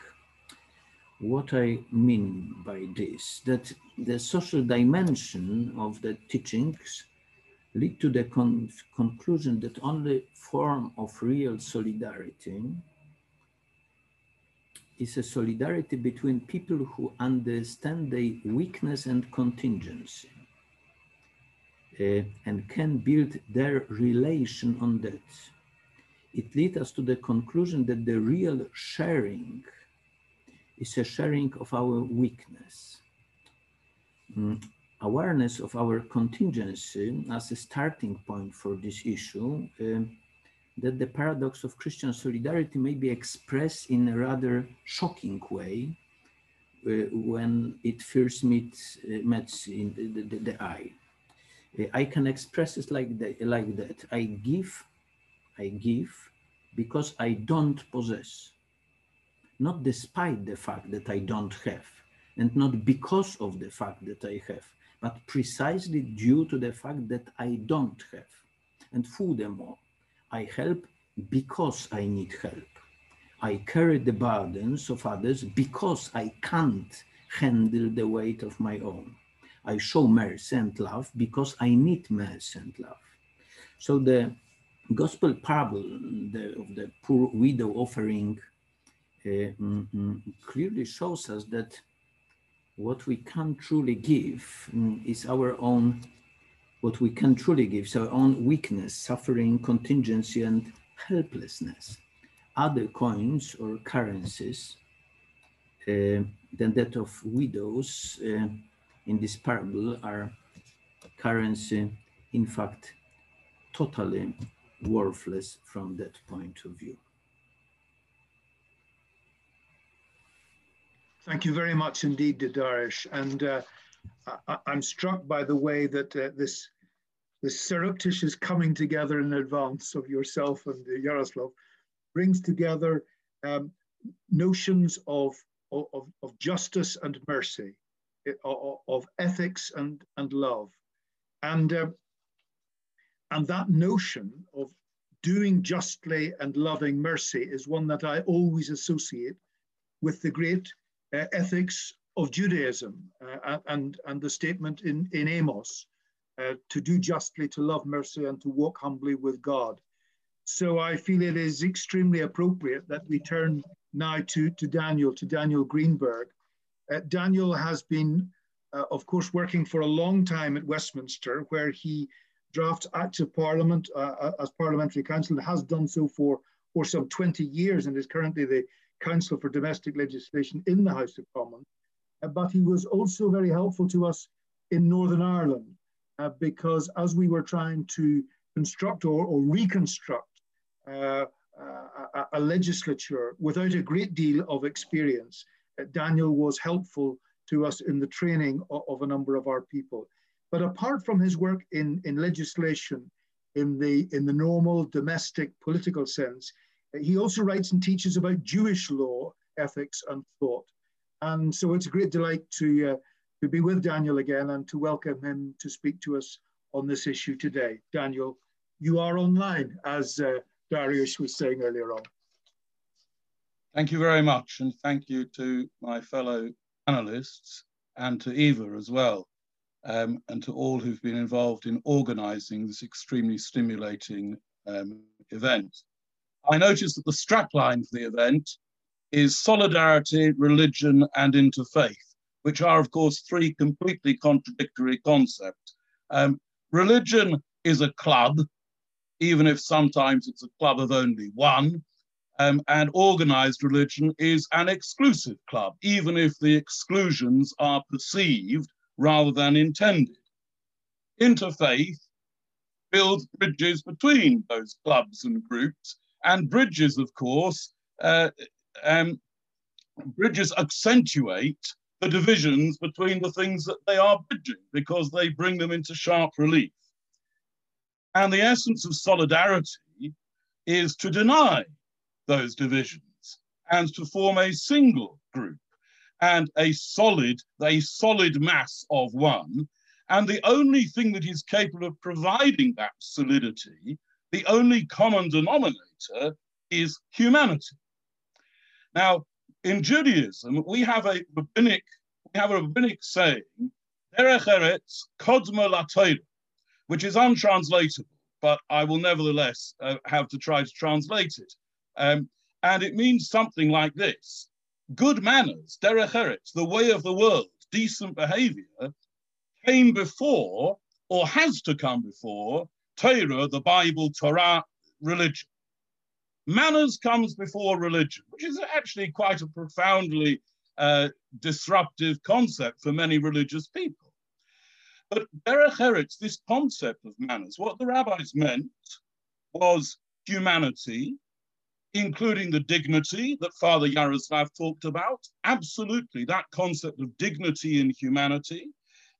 What I mean by this, that the social dimension of the teachings lead to the con conclusion that only form of real solidarity is a solidarity between people who understand their weakness and contingency uh, and can build their relation on that. It leads us to the conclusion that the real sharing is a sharing of our weakness. Mm, awareness of our contingency as a starting point for this issue uh, that the paradox of Christian solidarity may be expressed in a rather shocking way uh, when it first meets, uh, meets in the, the, the eye. Uh, I can express it like that, like that. I give, I give because I don't possess, not despite the fact that I don't have, and not because of the fact that I have, but precisely due to the fact that I don't have. And furthermore, I help because I need help. I carry the burdens of others because I can't handle the weight of my own. I show mercy and love because I need mercy and love. So the gospel parable the, of the poor widow offering uh, mm, mm, clearly shows us that what we can truly give mm, is our own what we can truly give is our own weakness, suffering, contingency, and helplessness. Other coins or currencies uh, than that of widows uh, in this parable are currency, in fact, totally worthless from that point of view. Thank you very much indeed, Dariusz. And uh, I, am struck by the way that uh, this this surreptitious coming together in advance of yourself and uh, Yaroslav brings together um, notions of, of, of, justice and mercy, of, of ethics and, and love. And, uh, and that notion of doing justly and loving mercy is one that I always associate with the great uh, ethics of Judaism uh, and, and the statement in, in Amos uh, to do justly, to love mercy, and to walk humbly with God. So I feel it is extremely appropriate that we turn now to, to Daniel, to Daniel Greenberg. Uh, Daniel has been, uh, of course, working for a long time at Westminster, where he drafts acts of parliament uh, as parliamentary counsel and has done so for, for some 20 years and is currently the counsel for domestic legislation in the House of Commons. Uh, but he was also very helpful to us in Northern Ireland uh, because as we were trying to construct or, or reconstruct uh, a, a, legislature without a great deal of experience, Daniel was helpful to us in the training of, of, a number of our people. But apart from his work in, in legislation, in the, in the normal domestic political sense, he also writes and teaches about Jewish law, ethics, and thought. And so it's a great delight to uh, to be with Daniel again and to welcome him to speak to us on this issue today. Daniel, you are online, as uh, Dariusz was saying earlier on. Thank you very much, and thank you to my fellow panelists and to Eva as well, um, and to all who've been involved in organizing this extremely stimulating um, event. I noticed that the strapline for the event is solidarity, religion, and interfaith which are, of course, three completely contradictory concepts. Um, religion is a club, even if sometimes it's a club of only one. Um, and organized religion is an exclusive club, even if the exclusions are perceived rather than intended. Interfaith builds bridges between those clubs and groups, and bridges, of course, uh, um, bridges accentuate the divisions between the things that they are bridging because they bring them into sharp relief. And the essence of solidarity is to deny those divisions and to form a single group and a solid, a solid mass of one. And the only thing that is capable of providing that solidity, the only common denominator is humanity. Now, in Judaism, we have a rabbinic, we have a rabbinic saying, Derech Eretz Kodma which is untranslatable, but I will nevertheless uh, have to try to translate it. Um, and it means something like this. Good manners, Derech Eretz, the way of the world, decent behavior, came before, or has to come before, Torah, the Bible, Torah, religion. Manners comes before religion, which is actually quite a profoundly uh, disruptive concept for many religious people. But Derech Eretz, this concept of manners, what the rabbis meant was humanity, including the dignity that Father Yaroslav talked about. Absolutely, that concept of dignity in humanity,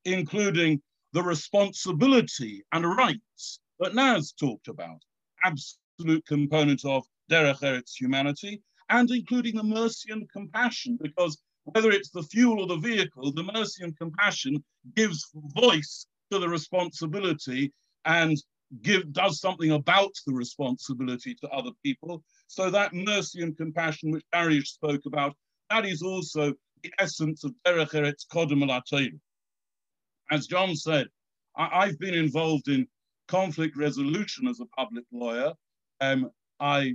including the responsibility and rights that Naz talked about. Absolute component of derech eretz humanity, and including the mercy and compassion, because whether it's the fuel or the vehicle, the mercy and compassion gives voice to the responsibility and give does something about the responsibility to other people. So that mercy and compassion which Darius spoke about, that is also the essence of derech eretz kodem As John said, I, have been involved in conflict resolution as a public lawyer. Um, I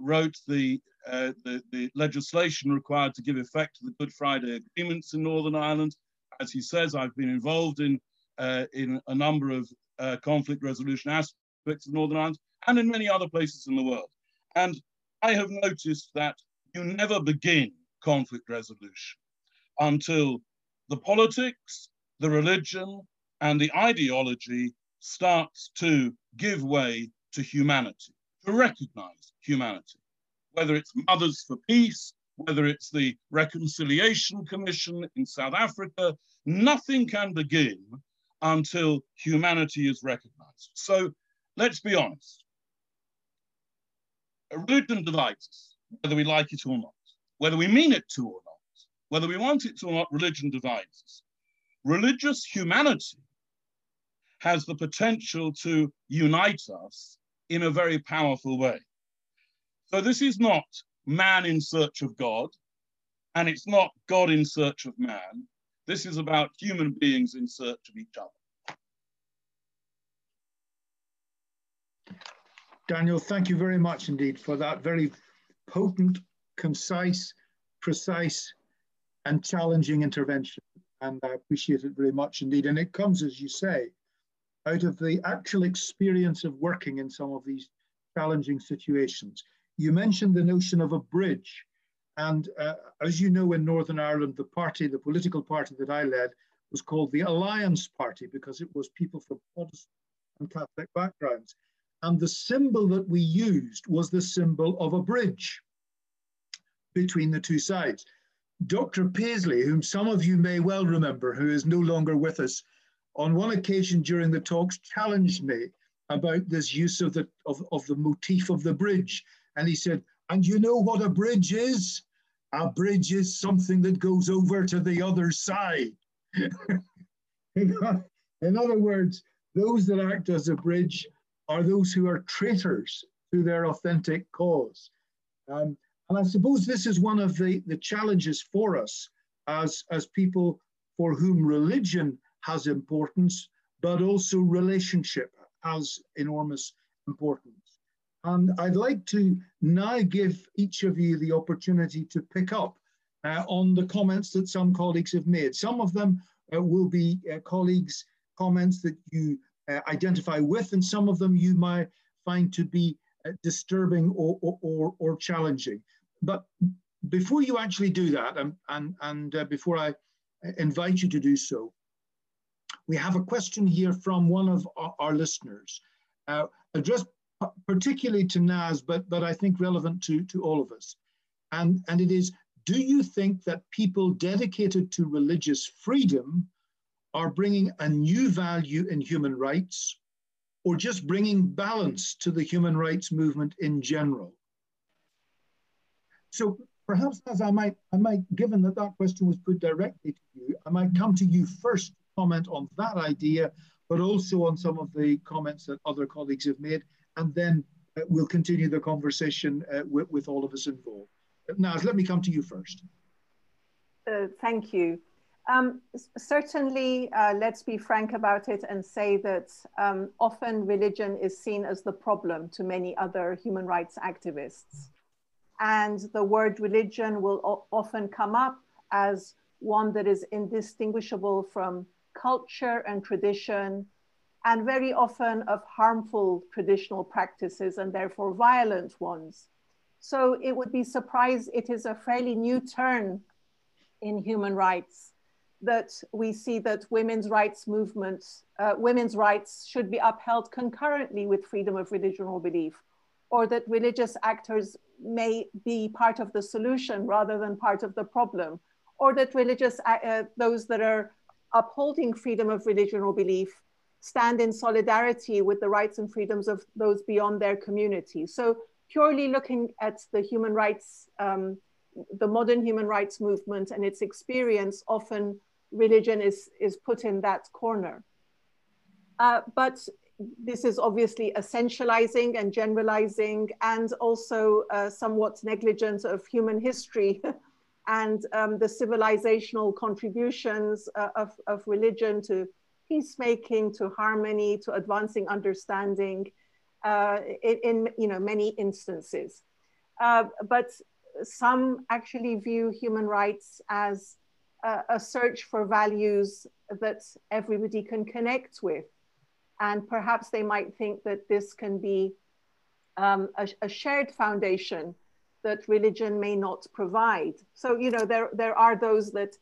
wrote the, uh, the, the, legislation required to give effect to the Good Friday agreements in Northern Ireland. As he says, I've been involved in, uh, in a number of uh, conflict resolution aspects of Northern Ireland and in many other places in the world. And I have noticed that you never begin conflict resolution until the politics, the religion, and the ideology starts to give way to humanity, to recognize humanity, whether it's Mothers for Peace, whether it's the Reconciliation Commission in South Africa, nothing can begin until humanity is recognized. So let's be honest. Religion divides us, whether we like it or not, whether we mean it to or not, whether we want it to or not, religion divides us. Religious humanity has the potential to unite us in a very powerful way. So this is not man in search of God, and it's not God in search of man. This is about human beings in search of each other. Daniel, thank you very much indeed for that very potent, concise, precise, and challenging intervention. And I appreciate it very much indeed. And it comes, as you say, out of the actual experience of working in some of these challenging situations. You mentioned the notion of a bridge. And uh, as you know, in Northern Ireland, the party, the political party that I led, was called the Alliance Party because it was people from Protestant and Catholic backgrounds. And the symbol that we used was the symbol of a bridge between the two sides. Dr. Paisley, whom some of you may well remember, who is no longer with us, on one occasion during the talks challenged me about this use of the, of, of the motif of the bridge. And he said, and you know what a bridge is? A bridge is something that goes over to the other side. in other words, those that act as a bridge are those who are traitors to their authentic cause. Um, and I suppose this is one of the, the challenges for us as, as people for whom religion has importance, but also relationship has enormous importance. And I'd like to now give each of you the opportunity to pick up uh, on the comments that some colleagues have made. Some of them uh, will be uh, colleagues' comments that you uh, identify with, and some of them you might find to be uh, disturbing or, or, or, or, challenging. But before you actually do that, and, and, and uh, before I invite you to do so, we have a question here from one of our, our listeners, uh, addressed particularly to Naz, but, but I think relevant to, to all of us. And, and it is, do you think that people dedicated to religious freedom are bringing a new value in human rights or just bringing balance to the human rights movement in general? So perhaps as I might, I might, given that that question was put directly to you, I might come to you first comment on that idea, but also on some of the comments that other colleagues have made, and then uh, we'll continue the conversation uh, with, with, all of us involved. Naz, let me come to you first. Uh, thank you. Um, certainly, uh, let's be frank about it and say that um, often religion is seen as the problem to many other human rights activists. And the word religion will often come up as one that is indistinguishable from culture and tradition, and very often of harmful traditional practices and therefore violent ones. So it would be surprised, it is a fairly new turn in human rights that we see that women's rights movements, uh, women's rights should be upheld concurrently with freedom of religion or belief, or that religious actors may be part of the solution rather than part of the problem, or that religious, uh, uh, those that are upholding freedom of religion or belief stand in solidarity with the rights and freedoms of those beyond their community. So purely looking at the human rights, um, the modern human rights movement and its experience, often religion is, is put in that corner. Uh, but this is obviously essentializing and generalizing and also uh, somewhat negligent of human history and um, the civilizational contributions uh, of, of religion to peacemaking, to harmony, to advancing understanding uh, in, in, you know, many instances. Uh, but some actually view human rights as a, a search for values that everybody can connect with. And perhaps they might think that this can be um, a, a, shared foundation that religion may not provide. So, you know, there, there are those that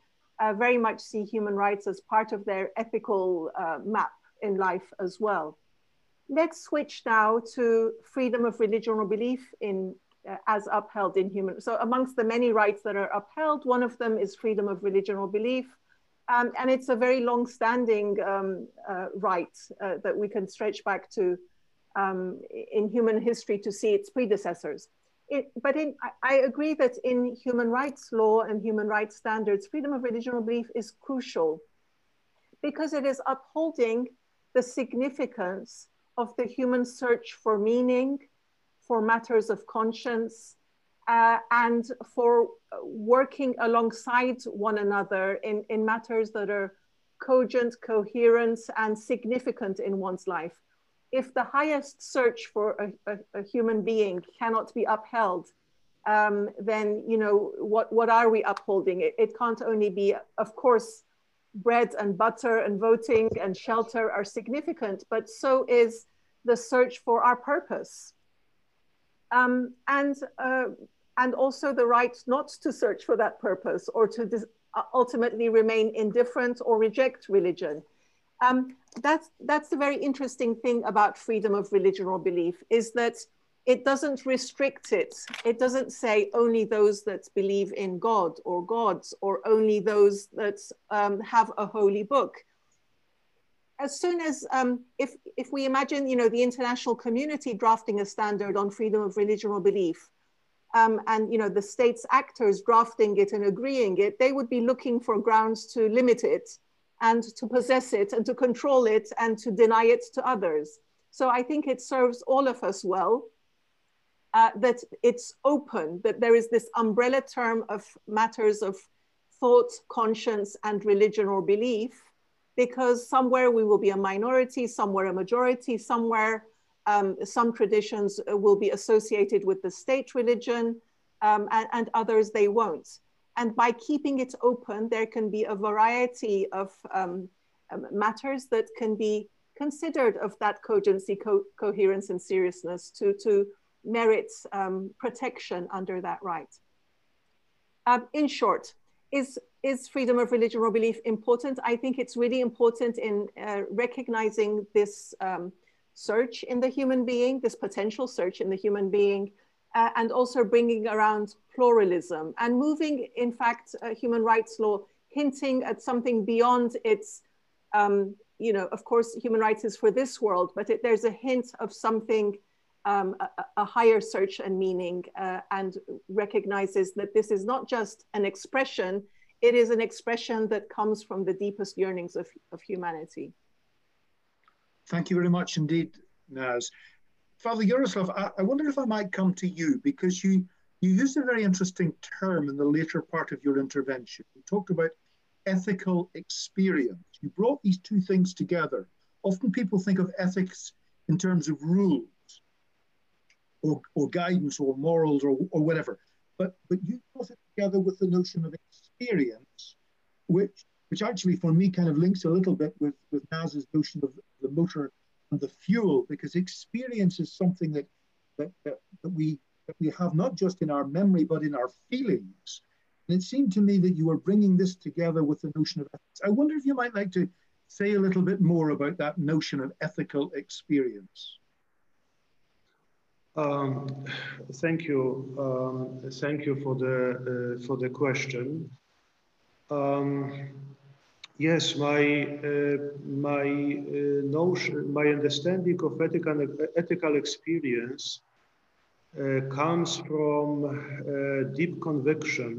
uh, very much see human rights as part of their ethical uh, map in life as well. Let's switch now to freedom of religion or belief in uh, as upheld in human. So amongst the many rights that are upheld, one of them is freedom of religion or belief. Um, and it's a very long-standing um, uh, right uh, that we can stretch back to um, in human history to see its predecessors. It, but in, I, I, agree that in human rights law and human rights standards, freedom of religion or belief is crucial because it is upholding the significance of the human search for meaning, for matters of conscience, uh, and for working alongside one another in, in matters that are cogent, coherent, and significant in one's life. If the highest search for a, a, a human being cannot be upheld, um, then you know what, what are we upholding? It, it can't only be, of course, bread and butter and voting and shelter are significant, but so is the search for our purpose um, and, uh, and also the right not to search for that purpose or to ultimately remain indifferent or reject religion. Um, that's, that's the very interesting thing about freedom of religion or belief is that it doesn't restrict it. It doesn't say only those that believe in God or gods or only those that um, have a holy book as soon as um, if if we imagine you know the international community drafting a standard on freedom of religion or belief um, and you know the state's actors drafting it and agreeing it they would be looking for grounds to limit it and to possess it and to control it and to deny it to others so i think it serves all of us well uh, that it's open that there is this umbrella term of matters of thought conscience and religion or belief because somewhere we will be a minority, somewhere a majority, somewhere um, some traditions will be associated with the state religion um, and, and, others they won't. And by keeping it open, there can be a variety of um, um matters that can be considered of that cogency, co coherence and seriousness to, to merits um, protection under that right. Um, in short, is, is freedom of religion or belief important? I think it's really important in uh, recognizing this um, search in the human being, this potential search in the human being, uh, and also bringing around pluralism and moving, in fact, uh, human rights law hinting at something beyond its, um, you know, of course, human rights is for this world, but it, there's a hint of something, um, a, a, higher search and meaning, uh, and recognizes that this is not just an expression, it is an expression that comes from the deepest yearnings of, of humanity. Thank you very much indeed, Naz. Father Yaroslav, I, I wonder if I might come to you because you you used a very interesting term in the later part of your intervention. You talked about ethical experience. You brought these two things together. Often people think of ethics in terms of rules or, or guidance or morals or, or whatever. But, but you brought it together with the notion of experience, which, which actually for me kind of links a little bit with, with Naz's notion of the motor and the fuel, because experience is something that, that, that, that we that we have not just in our memory, but in our feelings. And it seemed to me that you were bringing this together with the notion of ethics. I wonder if you might like to say a little bit more about that notion of ethical experience. Um, thank you. Um, thank you for the uh, for the question. Um, yes, my uh, my uh, notion, my understanding of ethical ethical experience uh, comes from uh, deep conviction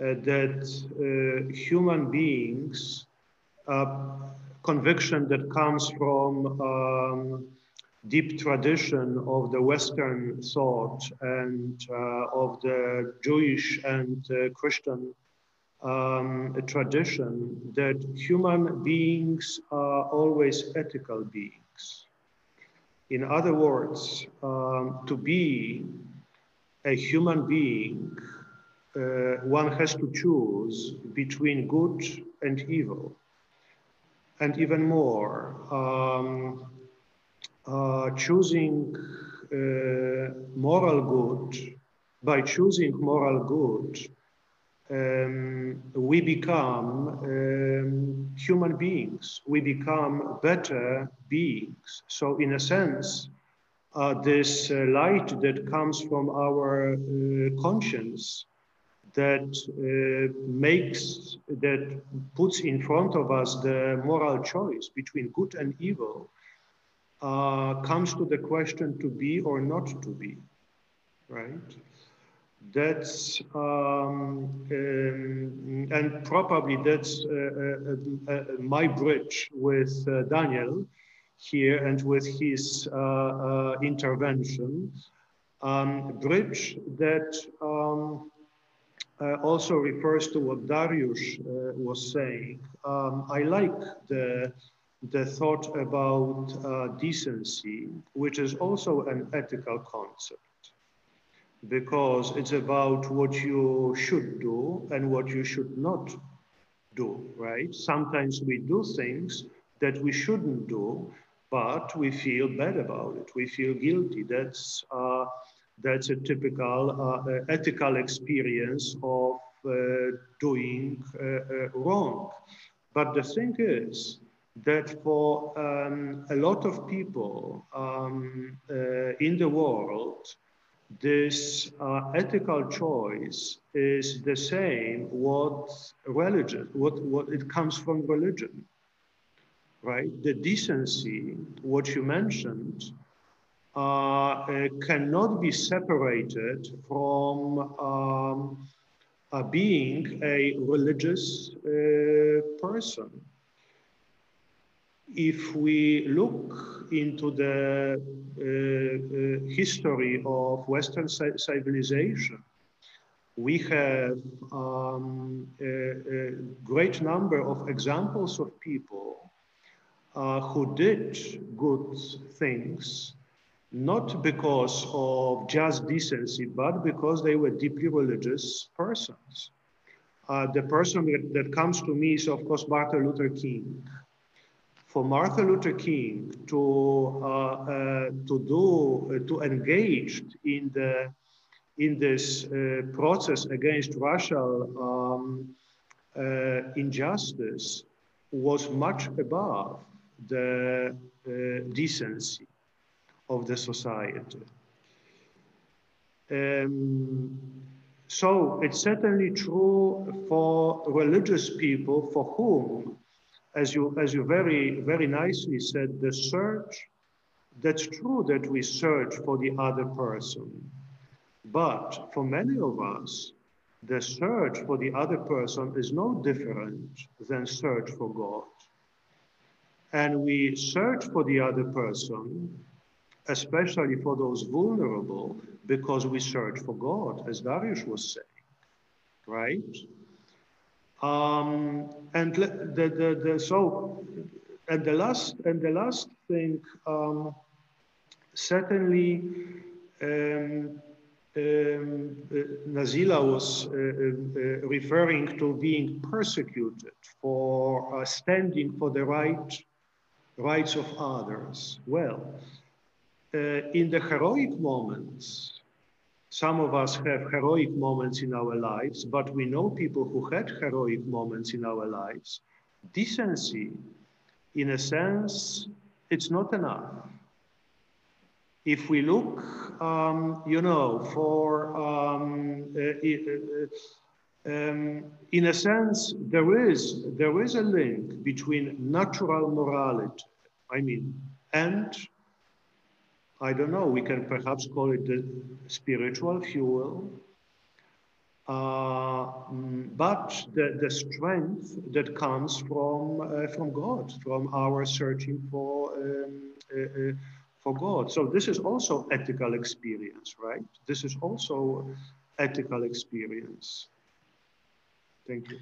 uh, that human beings, a conviction that comes from um, deep tradition of the Western thought and uh, of the Jewish and uh, Christian um, a tradition that human beings are always ethical beings. In other words, um, to be a human being, uh, one has to choose between good and evil. And even more, um, uh, choosing uh, moral good, by choosing moral good, um, we become um, human beings. We become better beings. So, in a sense, uh, this uh, light that comes from our uh, conscience that uh, makes, that puts in front of us the moral choice between good and evil uh, comes to the question to be or not to be, right? That's um, um, and probably that's uh, uh, uh, my bridge with uh, Daniel here and with his uh, uh, intervention. Um, bridge that um, also refers to what Darius was saying. Um, I like the the thought about decency, which is also an ethical concept because it's about what you should do and what you should not do, right? Sometimes we do things that we shouldn't do, but we feel bad about it. We feel guilty. That's, uh, that's a typical uh, uh ethical experience of uh, doing uh, uh, wrong. But the thing is, that for um, a lot of people um, in the world, this uh, ethical choice is the same what religion, what, what it comes from religion, right? The decency, what you mentioned, uh, uh, cannot be separated from um, uh, being a religious uh, person if we look into the uh, uh, history of Western civilization, we have um, a, a, great number of examples of people uh, who did good things, not because of just decency, but because they were deeply religious persons. Uh, the person that, that comes to me is, of course, Martin Luther King for Martin Luther King to uh, uh, to do uh, to engage in the in this uh, process against racial um, uh, injustice was much above the decency of the society. Um, so it's certainly true for religious people for whom, as you, as you very, very nicely said, the search, that's true that we search for the other person. But for many of us, the search for the other person is no different than search for God. And we search for the other person especially for those vulnerable, because we search for God, as Darius was saying, right? Um, and the, the, the, so, and the last, and the last thing, um, certainly, um, um, uh, Nazila was uh, uh, referring to being persecuted for uh, standing for the right rights of others. Well, uh, in the heroic moments, some of us have heroic moments in our lives, but we know people who had heroic moments in our lives. Decency, in a sense, it's not enough. If we look, um, you know, for, um, uh, uh, um, in a sense, there is, there is a link between natural morality, I mean, and I don't know, we can perhaps call it the spiritual fuel. Uh, but the, the strength that comes from, uh, from God, from our searching for, um, uh, uh, for God. So this is also ethical experience, right? This is also ethical experience. Thank you.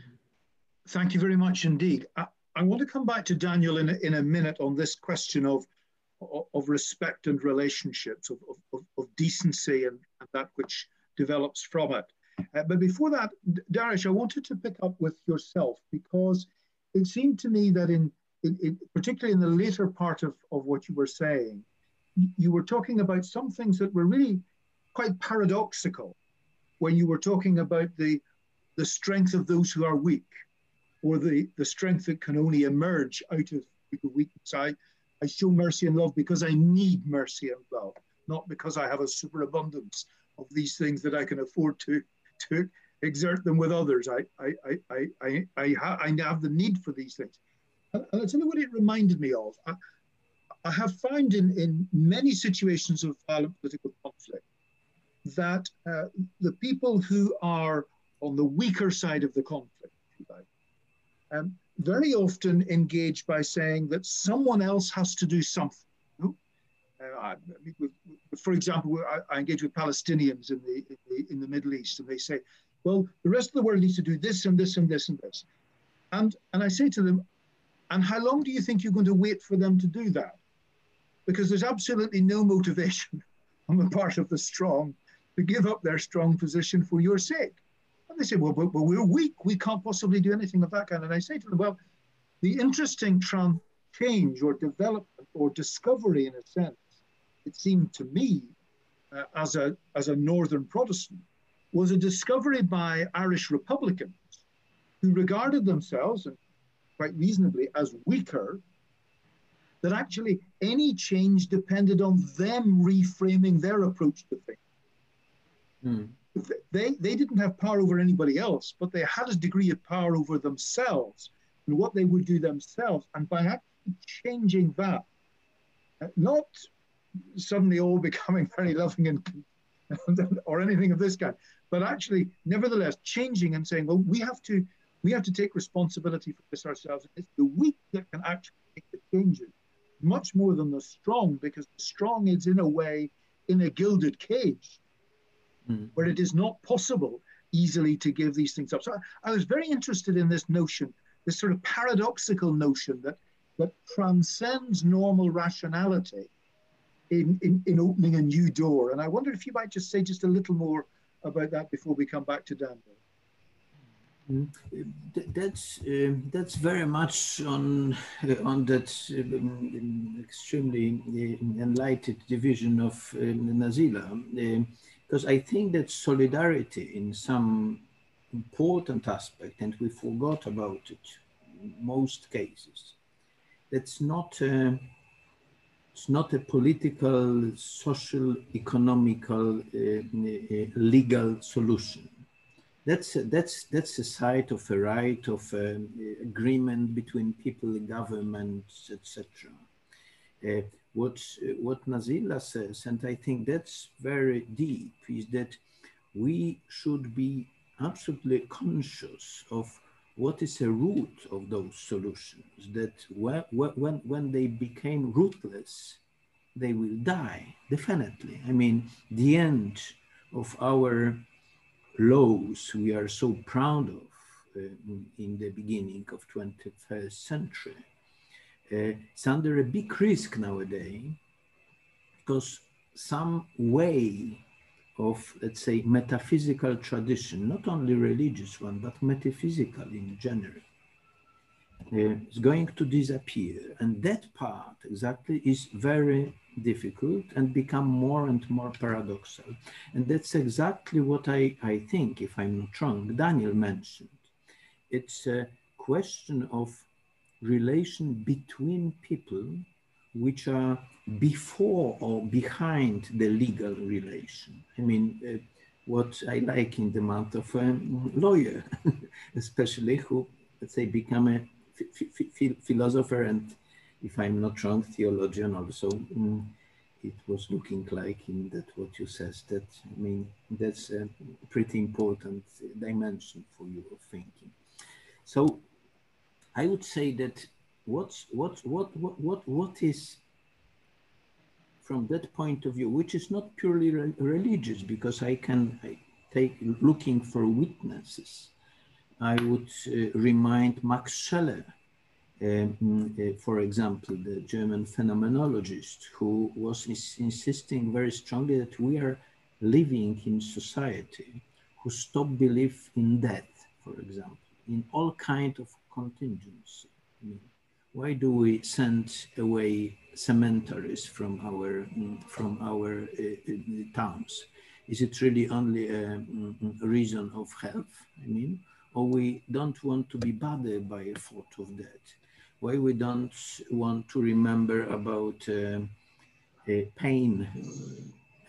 Thank you very much indeed. I, I want to come back to Daniel in in a minute on this question of of respect and relationships, of, of, of decency and, and, that which develops from it. Uh, but before that, Darius, I wanted to pick up with yourself because it seemed to me that in, in, in, particularly in the later part of, of what you were saying, you were talking about some things that were really quite paradoxical when you were talking about the, the strength of those who are weak or the, the strength that can only emerge out of the weakness. I, I show mercy and love because I need mercy and love, not because I have a superabundance of these things that I can afford to, to exert them with others. I, I, I, I, I, ha- I have the need for these things. And, and I'll tell you what it reminded me of. I, I have found in, in many situations of violent political conflict that uh, the people who are on the weaker side of the conflict, if you like, um, very often engage by saying that someone else has to do something. For example, I, I, engage with Palestinians in the, in the, in the Middle East, and they say, "Well, the rest of the world needs to do this and this and this and this," and and I say to them, "And how long do you think you're going to wait for them to do that?" Because there's absolutely no motivation on the part of the strong to give up their strong position for your sake. They say, well, but, but we're weak. We can't possibly do anything of that kind. And I say to them, well, the interesting trans- change or development or discovery, in a sense, it seemed to me, uh, as, a, as a Northern Protestant, was a discovery by Irish Republicans who regarded themselves, and quite reasonably, as weaker, that actually any change depended on them reframing their approach to things. Mm they, they didn't have power over anybody else, but they had a degree of power over themselves and what they would do themselves. And by actually changing that, uh, not suddenly all becoming very loving and or anything of this kind, but actually, nevertheless, changing and saying, well, we have to we have to take responsibility for this ourselves. It's the weak that can actually make the changes, much more than the strong, because the strong is in a way in a gilded cage mm. where it is not possible easily to give these things up. So I, I was very interested in this notion, this sort of paradoxical notion that that transcends normal rationality in, in, in opening a new door. And I wonder if you might just say just a little more about that before we come back to Daniel. Mm, that's uh, that's very much on uh, on that uh, extremely uh, enlightened division of uh, Nazila, because I think that solidarity in some important aspect, and we forgot about it in most cases. That's not a, it's not a political, social, economical, eh, eh, eh, legal solution that's a, that's that's a side of a right of agreement between people, governments, etc. Uh, what what Nazila says, and I think that's very deep, is that we should be absolutely conscious of what is the root of those solutions. That when when when they became rootless, they will die definitely. I mean, the end of our laws we are so proud of uh, in the beginning of 21st century it's under a big risk nowadays because some way of let's say metaphysical tradition not only religious one but metaphysical in general uh, is going to disappear and that part exactly is very difficult and become more and more paradoxal. And that's exactly what I, I think, if I'm not wrong, Daniel mentioned. It's a question of relation between people which are before or behind the legal relation. I mean, uh, what I like in the month of a um, lawyer, especially who, let's say, become a philosopher and if I'm not wrong, theologian also. Mm, it was looking like in that what you said. That I mean, that's a pretty important dimension for your thinking. So, I would say that what's what what what what what is from that point of view, which is not purely re religious, because I can I take looking for witnesses. I would uh, remind Max Scheler um, uh, for example, the German phenomenologist who was ins insisting very strongly that we are living in society who stop belief in death, for example, in all kind of contingency. I mean, why do we send away cemeteries from our from our uh, uh, towns? Is it really only a, a reason of health? I mean, or we don't want to be bothered by a thought of death? why we don't want to remember about uh, pain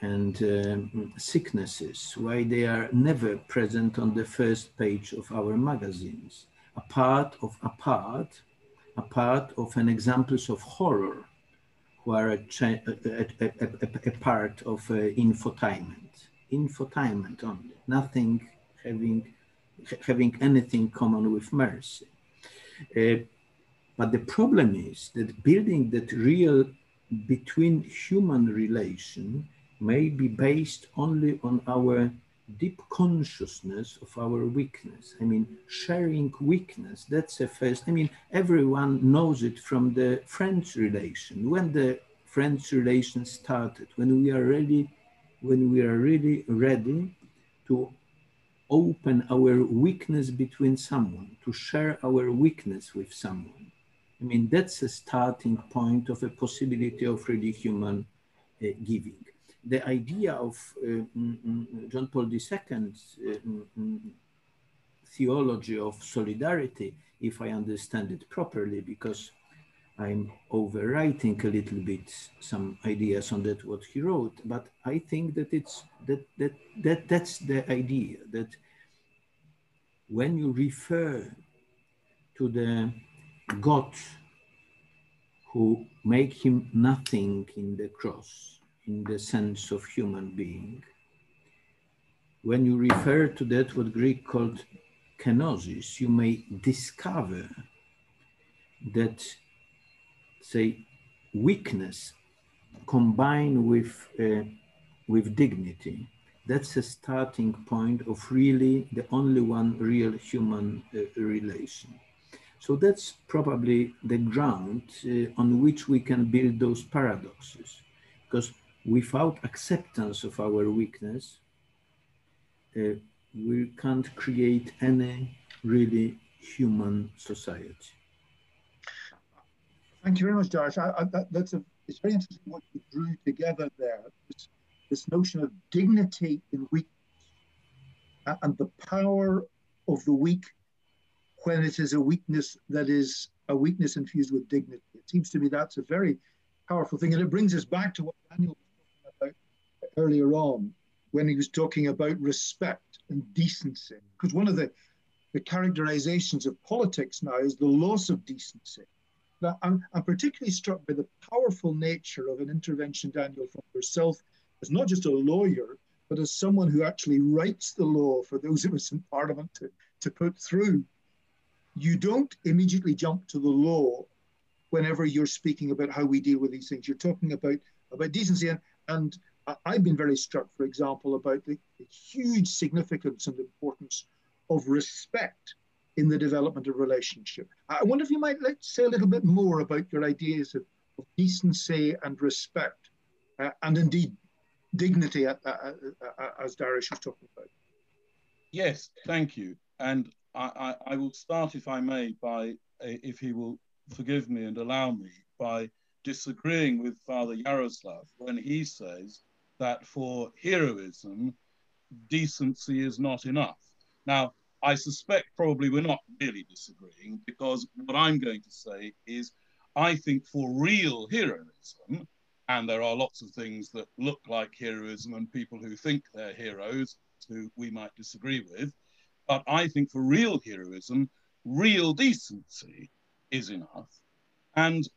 and um, sicknesses, why they are never present on the first page of our magazines, a part of a part, a part of an examples of horror, who are a, a, a, a part of uh, infotainment, infotainment only, nothing having having anything common with mercy. Uh, but the problem is that building that real between human relation may be based only on our deep consciousness of our weakness. I mean, sharing weakness, that's a first. I mean, everyone knows it from the French relation. When the French relation started, when we are really, when we are really ready to open our weakness between someone, to share our weakness with someone I mean, that's a starting point of a possibility of really human uh, giving. The idea of uh, mm, mm, John Paul II's uh, mm, theology of solidarity, if I understand it properly, because I'm overwriting a little bit some ideas on that what he wrote, but I think that it's that that that that's the idea that when you refer to the God who make him nothing in the cross, in the sense of human being. When you refer to that, what Greek called kenosis, you may discover that, say, weakness combined with, uh, with dignity, that's a starting point of really the only one real human uh, relation. So that's probably the ground uh, on which we can build those paradoxes. Because without acceptance of our weakness, uh, we can't create any really human society. Thank you very much, I, that, that's a, it's very interesting what you drew together there. This, this notion of dignity in weakness and the power of the weak when it is a weakness that is a weakness infused with dignity. It seems to me that's a very powerful thing. And it brings us back to what Daniel earlier on when he was talking about respect and decency. Because one of the, the characterizations of politics now is the loss of decency. Now, I'm, I'm particularly struck by the powerful nature of an intervention, Daniel, from yourself as not just a lawyer, but as someone who actually writes the law for those of us in Parliament to, to put through. You don't immediately jump to the law whenever you're speaking about how we deal with these things. You're talking about, about decency. And, and I've been very struck, for example, about the, the huge significance and importance of respect in the development of relationship. I wonder if you might like say a little bit more about your ideas of, of decency and respect, uh, and indeed dignity, uh, uh, uh, as Darius was talking about. Yes, thank you. And I, I, I will start, if I may, by, if he will forgive me and allow me, by disagreeing with Father Yaroslav when he says that for heroism, decency is not enough. Now, I suspect probably we're not really disagreeing because what I'm going to say is I think for real heroism, and there are lots of things that look like heroism and people who think they're heroes who we might disagree with, but I think for real heroism, real decency is enough. And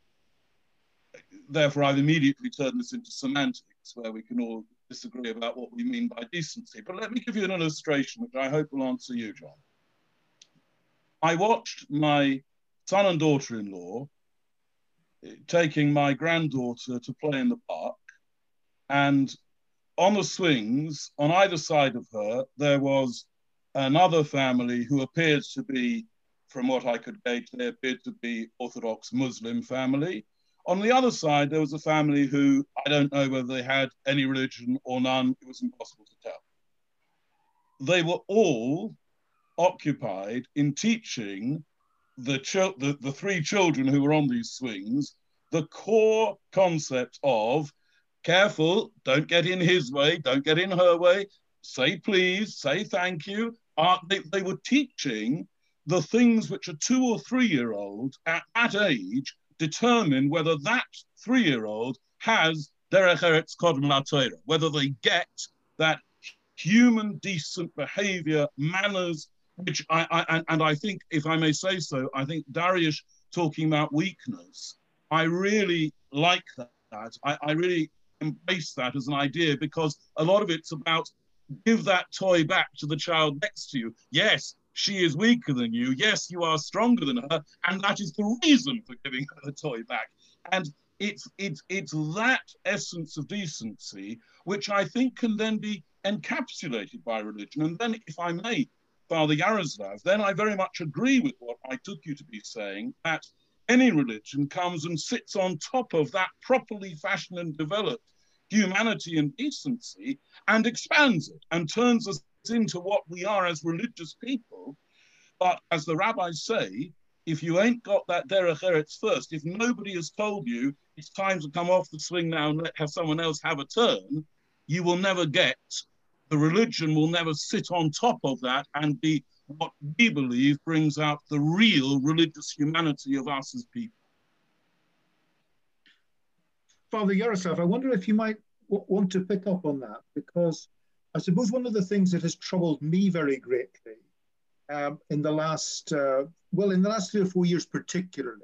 therefore, I've immediately turned this into semantics where we can all disagree about what we mean by decency. But let me give you an illustration, which I hope will answer you, John. I watched my son and daughter in law eh, taking my granddaughter to play in the park. And on the swings, on either side of her, there was another family who appeared to be, from what I could gauge, they appeared to be Orthodox Muslim family. On the other side, there was a family who I don't know whether they had any religion or none. It was impossible to tell. They were all occupied in teaching the, the, the three children who were on these swings the core concept of careful, don't get in his way, don't get in her way, say please, say thank you. Uh, they, they were teaching the things which a two or three year old at that age determine whether that three year old has derech eretz kodem whether they get that human decent behavior, manners, which I, I and I think, if I may say so, I think Darius talking about weakness, I really like that. I, I really embrace that as an idea because a lot of it's about give that toy back to the child next to you. Yes, she is weaker than you. Yes, you are stronger than her, and that is the reason for giving her the toy back. And it's it's it's that essence of decency which I think can then be encapsulated by religion. And then, if I may, Father Yaroslav, then I very much agree with what I took you to be saying that any religion comes and sits on top of that properly fashioned and developed humanity and decency and expands it and turns us into what we are as religious people. But as the rabbis say, if you ain't got that derech eretz first, if nobody has told you it's time to come off the swing now and let have someone else have a turn, you will never get the religion will never sit on top of that and be what we believe brings out the real religious humanity of us as people. Father Yaroslav, I wonder if you might want to pick up on that because I suppose one of the things that has troubled me very greatly um, in the last, uh, well, in the last three or four years particularly,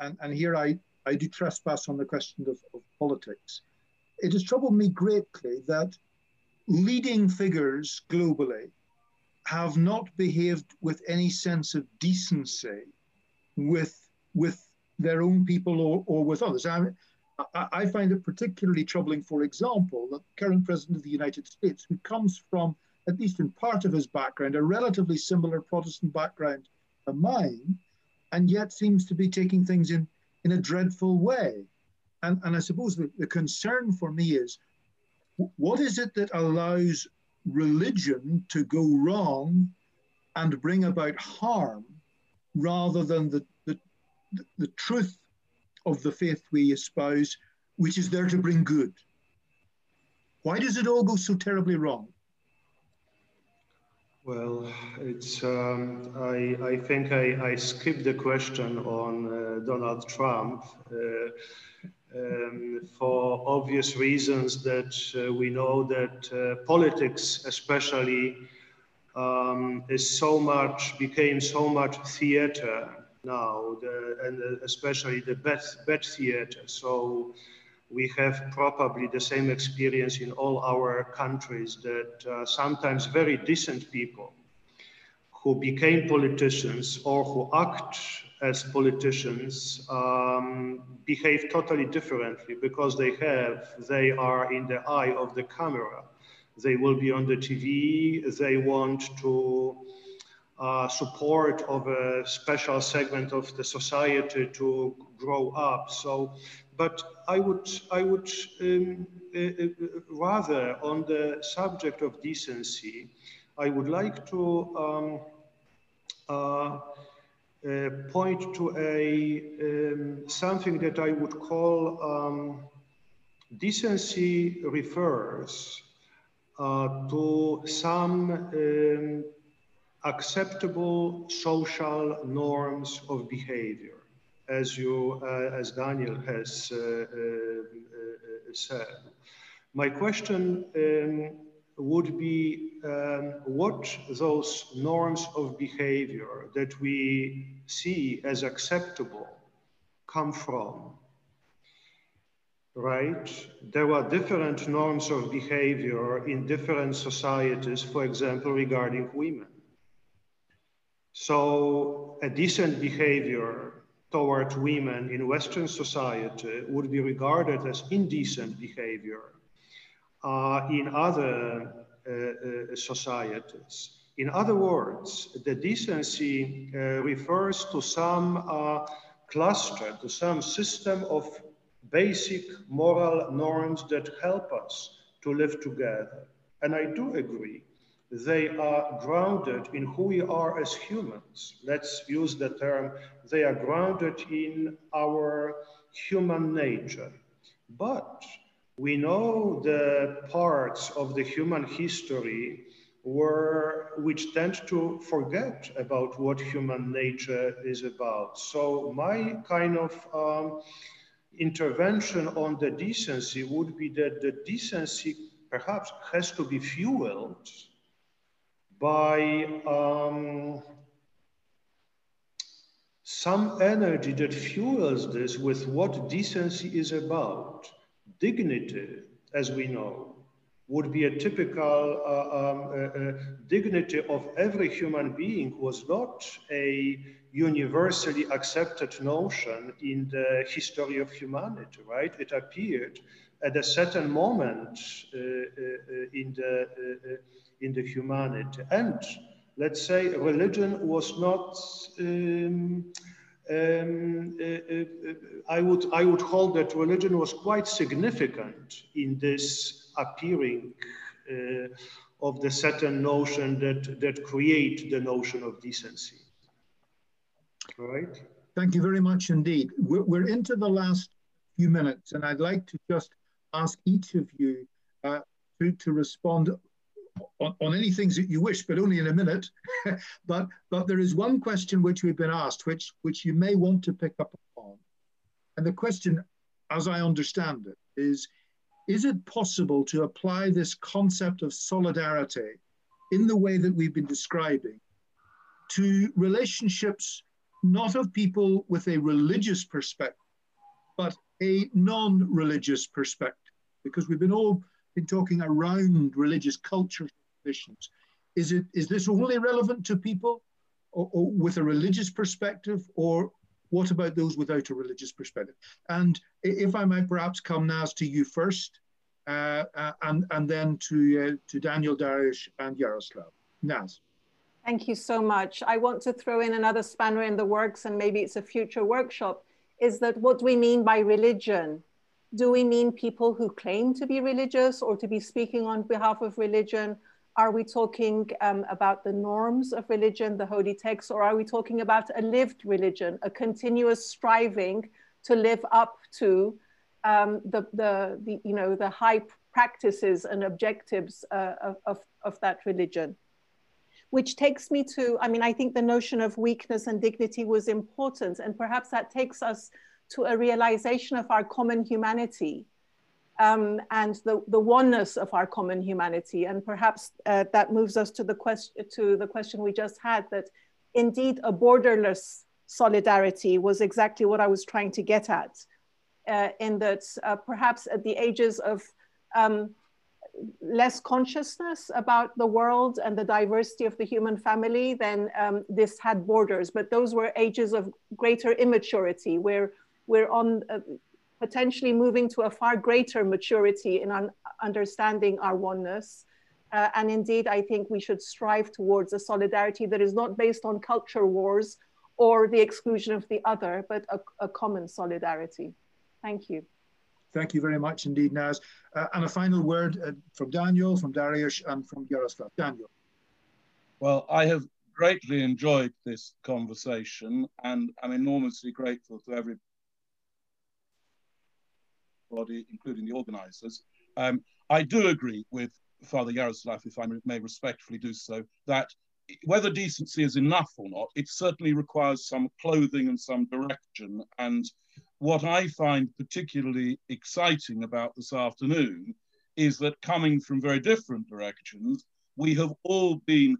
and, and here I, I do trespass on the question of, of politics, it has troubled me greatly that leading figures globally have not behaved with any sense of decency with with their own people or, or with others. I, I find it particularly troubling, for example, that the current president of the United States, who comes from, at least in part of his background, a relatively similar Protestant background to mine, and yet seems to be taking things in, in a dreadful way. And, and I suppose the, the concern for me is what is it that allows religion to go wrong and bring about harm rather than the, the, the truth of the faith we espouse, which is there to bring good. Why does it all go so terribly wrong? Well, it's. Um, I, I think I, I skipped the question on uh, Donald Trump uh, um, for obvious reasons that uh, we know that uh, politics, especially, um, is so much became so much theater now, the, and uh, especially the bad, bad theater. So we have probably the same experience in all our countries that uh, sometimes very decent people who became politicians or who act as politicians um, behave totally differently because they have, they are in the eye of the camera. They will be on the TV, they want to uh, support of a special segment of the society to grow up. So, but I would, I would um, uh, uh, rather on the subject of decency, I would like to um, uh, uh, point to a um, something that I would call um, decency refers to some um, acceptable social norms of behavior, as you, uh, as Daniel has uh, uh, said. My question um, would be um, what those norms of behavior that we see as acceptable come from. Right? There were different norms of behavior in different societies, for example, regarding women. So, a decent behavior towards women in Western society would be regarded as indecent behavior uh, in other uh, uh, societies. In other words, the decency uh, refers to some cluster, to some system of basic moral norms that help us to live together. And I do agree, they are grounded in who we are as humans. Let's use the term, they are grounded in our human nature. But we know the parts of the human history were, which tend to forget about what human nature is about. So my kind of um, intervention on the decency would be that the decency perhaps has to be fueled by um, some energy that fuels this with what decency is about dignity, as we know, would be a typical uh, um, uh, uh, dignity of every human being was not a universally accepted notion in the history of humanity, right? It appeared at a certain moment uh, uh, uh in, the, in the humanity. And let's say religion was not um, um, uh, uh, I, would, I would hold that religion was quite significant in this appearing uh, of the certain notion that, that create the notion of decency. Right? Thank you very much indeed. We're, we're into the last few minutes, and I'd like to just ask each of you uh, to, to respond on, on any things that you wish, but only in a minute. but but there is one question which we've been asked, which which you may want to pick up upon. And the question, as I understand it, is is it possible to apply this concept of solidarity in the way that we've been describing to relationships not of people with a religious perspective, but a non religious perspective? Because we've been all been talking around religious culture traditions. Is it is this only relevant to people or, or with a religious perspective, or what about those without a religious perspective? And if I might perhaps come Naz to you first, uh, uh, and and then to uh, to Daniel Dariusz and Yaroslav. Naz. Thank you so much. I want to throw in another spanner in the works, and maybe it's a future workshop. Is that what do we mean by religion? Do we mean people who claim to be religious or to be speaking on behalf of religion? Are we talking um, about the norms of religion, the holy texts, or are we talking about a lived religion, a continuous striving to live up to um, the, the, the, you know, the high practices and objectives uh, of, of, of that religion? Which takes me to, I mean, I think the notion of weakness and dignity was important, and perhaps that takes us to a realization of our common humanity um, and the, the oneness of our common humanity. And perhaps uh, that moves us to the, question, to the question we just had that indeed a borderless solidarity was exactly what I was trying to get at, uh, in that uh, perhaps at the ages of um, less consciousness about the world and the diversity of the human family, then um, this had borders. But those were ages of greater immaturity, where we're on uh, potentially moving to a far greater maturity in un understanding our oneness. Uh, and indeed, I think we should strive towards a solidarity that is not based on culture wars or the exclusion of the other, but a, a common solidarity. Thank you. Thank you very much indeed, Naz. Uh, and a final word uh, from Daniel, from Dariusz, and from Jaroslav. Daniel. Well, I have greatly enjoyed this conversation and I'm enormously grateful to every body, including the organizers. Um, I do agree with Father Yaroslav, if I may respectfully do so, that whether decency is enough or not, it certainly requires some clothing and some direction. And what I find particularly exciting about this afternoon is that coming from very different directions, we have all been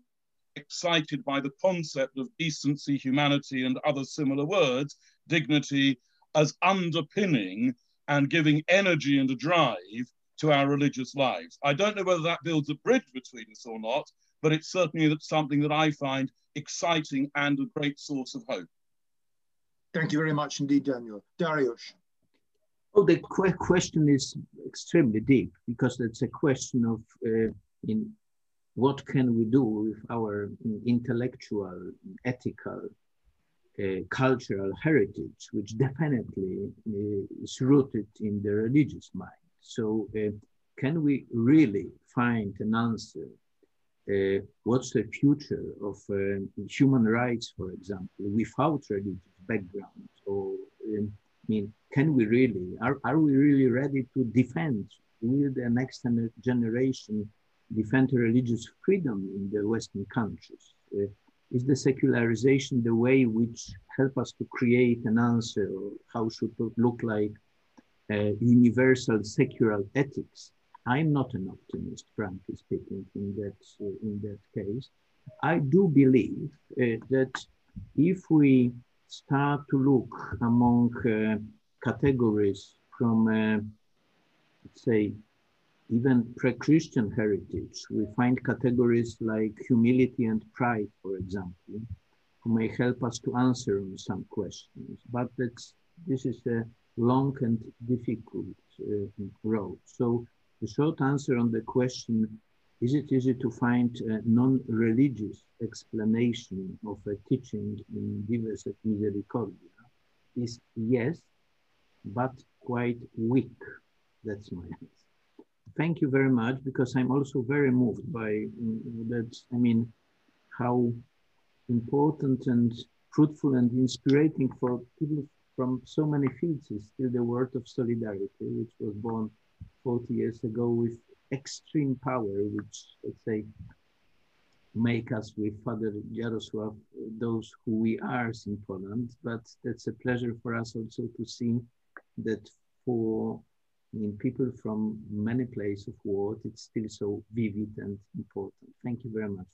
excited by the concept of decency, humanity, and other similar words, dignity, as underpinning and giving energy and a drive to our religious lives. I don't know whether that builds a bridge between us or not, but it's certainly something that I find exciting and a great source of hope. Thank you very much indeed, Daniel. Dariusz. Oh, the qu question is extremely deep because it's a question of uh, in what can we do with our intellectual, ethical, uh, cultural heritage, which definitely uh, is rooted in the religious mind. So, uh, can we really find an answer? Uh, what's the future of uh, human rights, for example, without religious background? Or, um, I mean, can we really, are, are we really ready to defend, will the next generation defend religious freedom in the Western countries? Is the secularization the way which help us to create an answer how should it look like uh, universal secular ethics? I'm not an optimist frankly speaking in that uh, in that case. I do believe uh, that if we start to look among uh, categories from uh, say even pre-Christian heritage, we find categories like humility and pride, for example, who may help us to answer some questions. But this is a long and difficult uh, road. So the short answer on the question, is it easy to find a non-religious explanation of a teaching in Dives in Misericordia? Is yes, but quite weak. That's my answer thank you very much because I'm also very moved by mm, that. I mean, how important and fruitful and inspiring for people from so many fields is still the word of solidarity, which was born 40 years ago with extreme power, which let's say make us with Father Jarosław those who we are in Poland. But that's a pleasure for us also to see that for in people from many places of world, it's still so vivid and important. Thank you very much.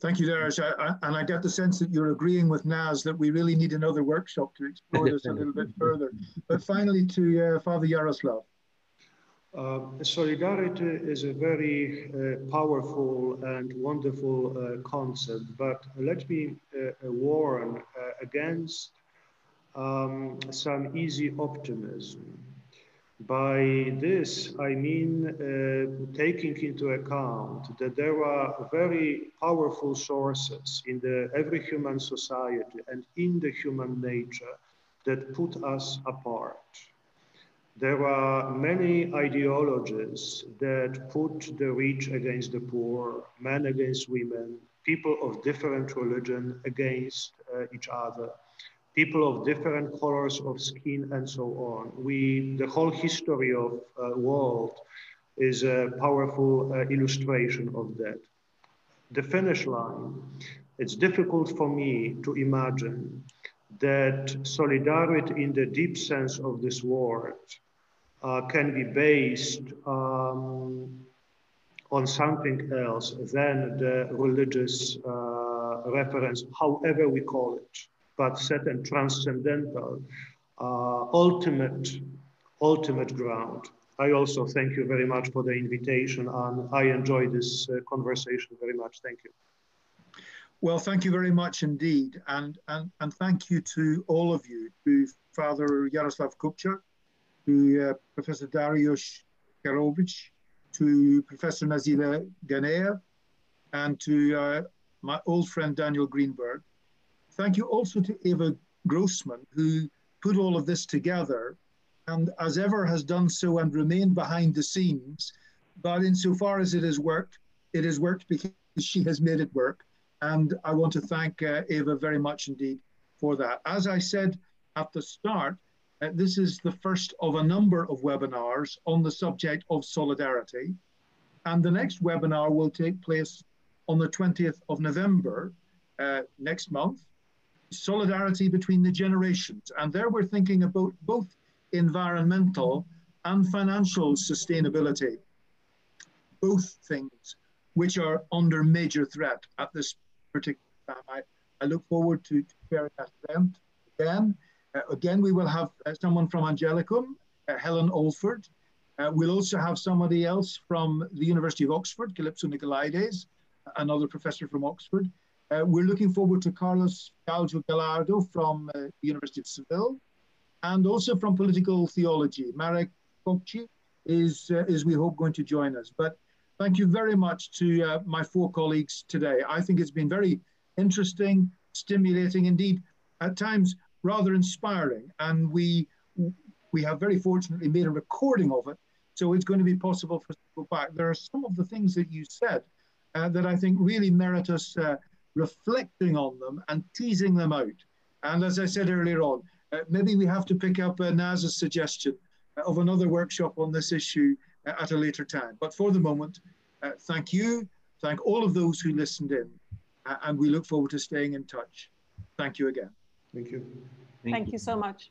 Thank you, Dariusz. and I get the sense that you're agreeing with Naz that we really need another workshop to explore this a little bit further. But finally, to uh, Father Jaroslav. Uh, solidarity is a very uh, powerful and wonderful uh, concept, but let me uh, warn uh, against um, some easy optimism. By this, I mean uh, taking into account that there are very powerful sources in the every human society and in the human nature that put us apart. there are many ideologies that put the rich against the poor, men against women, people of different religion against uh, each other, people of different colors of skin and so on. We, the whole history of uh, world is a powerful uh, illustration of that. The finish line, it's difficult for me to imagine that solidarity in the deep sense of this word uh, can be based um, on something else than the religious uh, reference, however we call it, but set transcendental, uh, ultimate, ultimate ground. I also thank you very much for the invitation, and I enjoy this uh, conversation very much. Thank you. Well, thank you very much indeed. And, and, and thank you to all of you, to Father Yaroslav Kupczak, to uh, Professor Dariusz Karłowicz, to Professor Nazila Ghanea, and to uh, my old friend Daniel Greenberg. Thank you also to Eva Grossman, who put all of this together and as ever has done so and remained behind the scenes. But insofar as it has worked, it has worked because she has made it work. And I want to thank uh, Eva very much indeed for that. As I said at the start, uh, this is the first of a number of webinars on the subject of solidarity. And the next webinar will take place on the 20th of November uh, next month, Solidarity Between the Generations. And there we're thinking about both environmental and financial sustainability, both things which are under major threat at this particular time. I, I look forward to, sharing that event again. Uh, again, we will have uh, someone from Angelicum, uh, Helen Alford. Uh, we'll also have somebody else from the University of Oxford, Kalypso Nicolaidis, another professor from Oxford. Uh, we're looking forward to Carlos Gallo Gallardo from uh, the University of Seville, and also from political theology. Marek Kokci is, is we hope, going to join us. But Thank you very much to uh, my four colleagues today. I think it's been very interesting, stimulating, indeed, at times rather inspiring. And we we have very fortunately made a recording of it, so it's going to be possible for us to go back. There are some of the things that you said uh, that I think really merit us uh, reflecting on them and teasing them out. And as I said earlier on, uh, maybe we have to pick up uh, Naz's suggestion of another workshop on this issue at a later time. But for the moment, uh, thank you, thank all of those who listened in, uh, and we look forward to staying in touch. Thank you again. Thank you. Thank, thank you. you so much.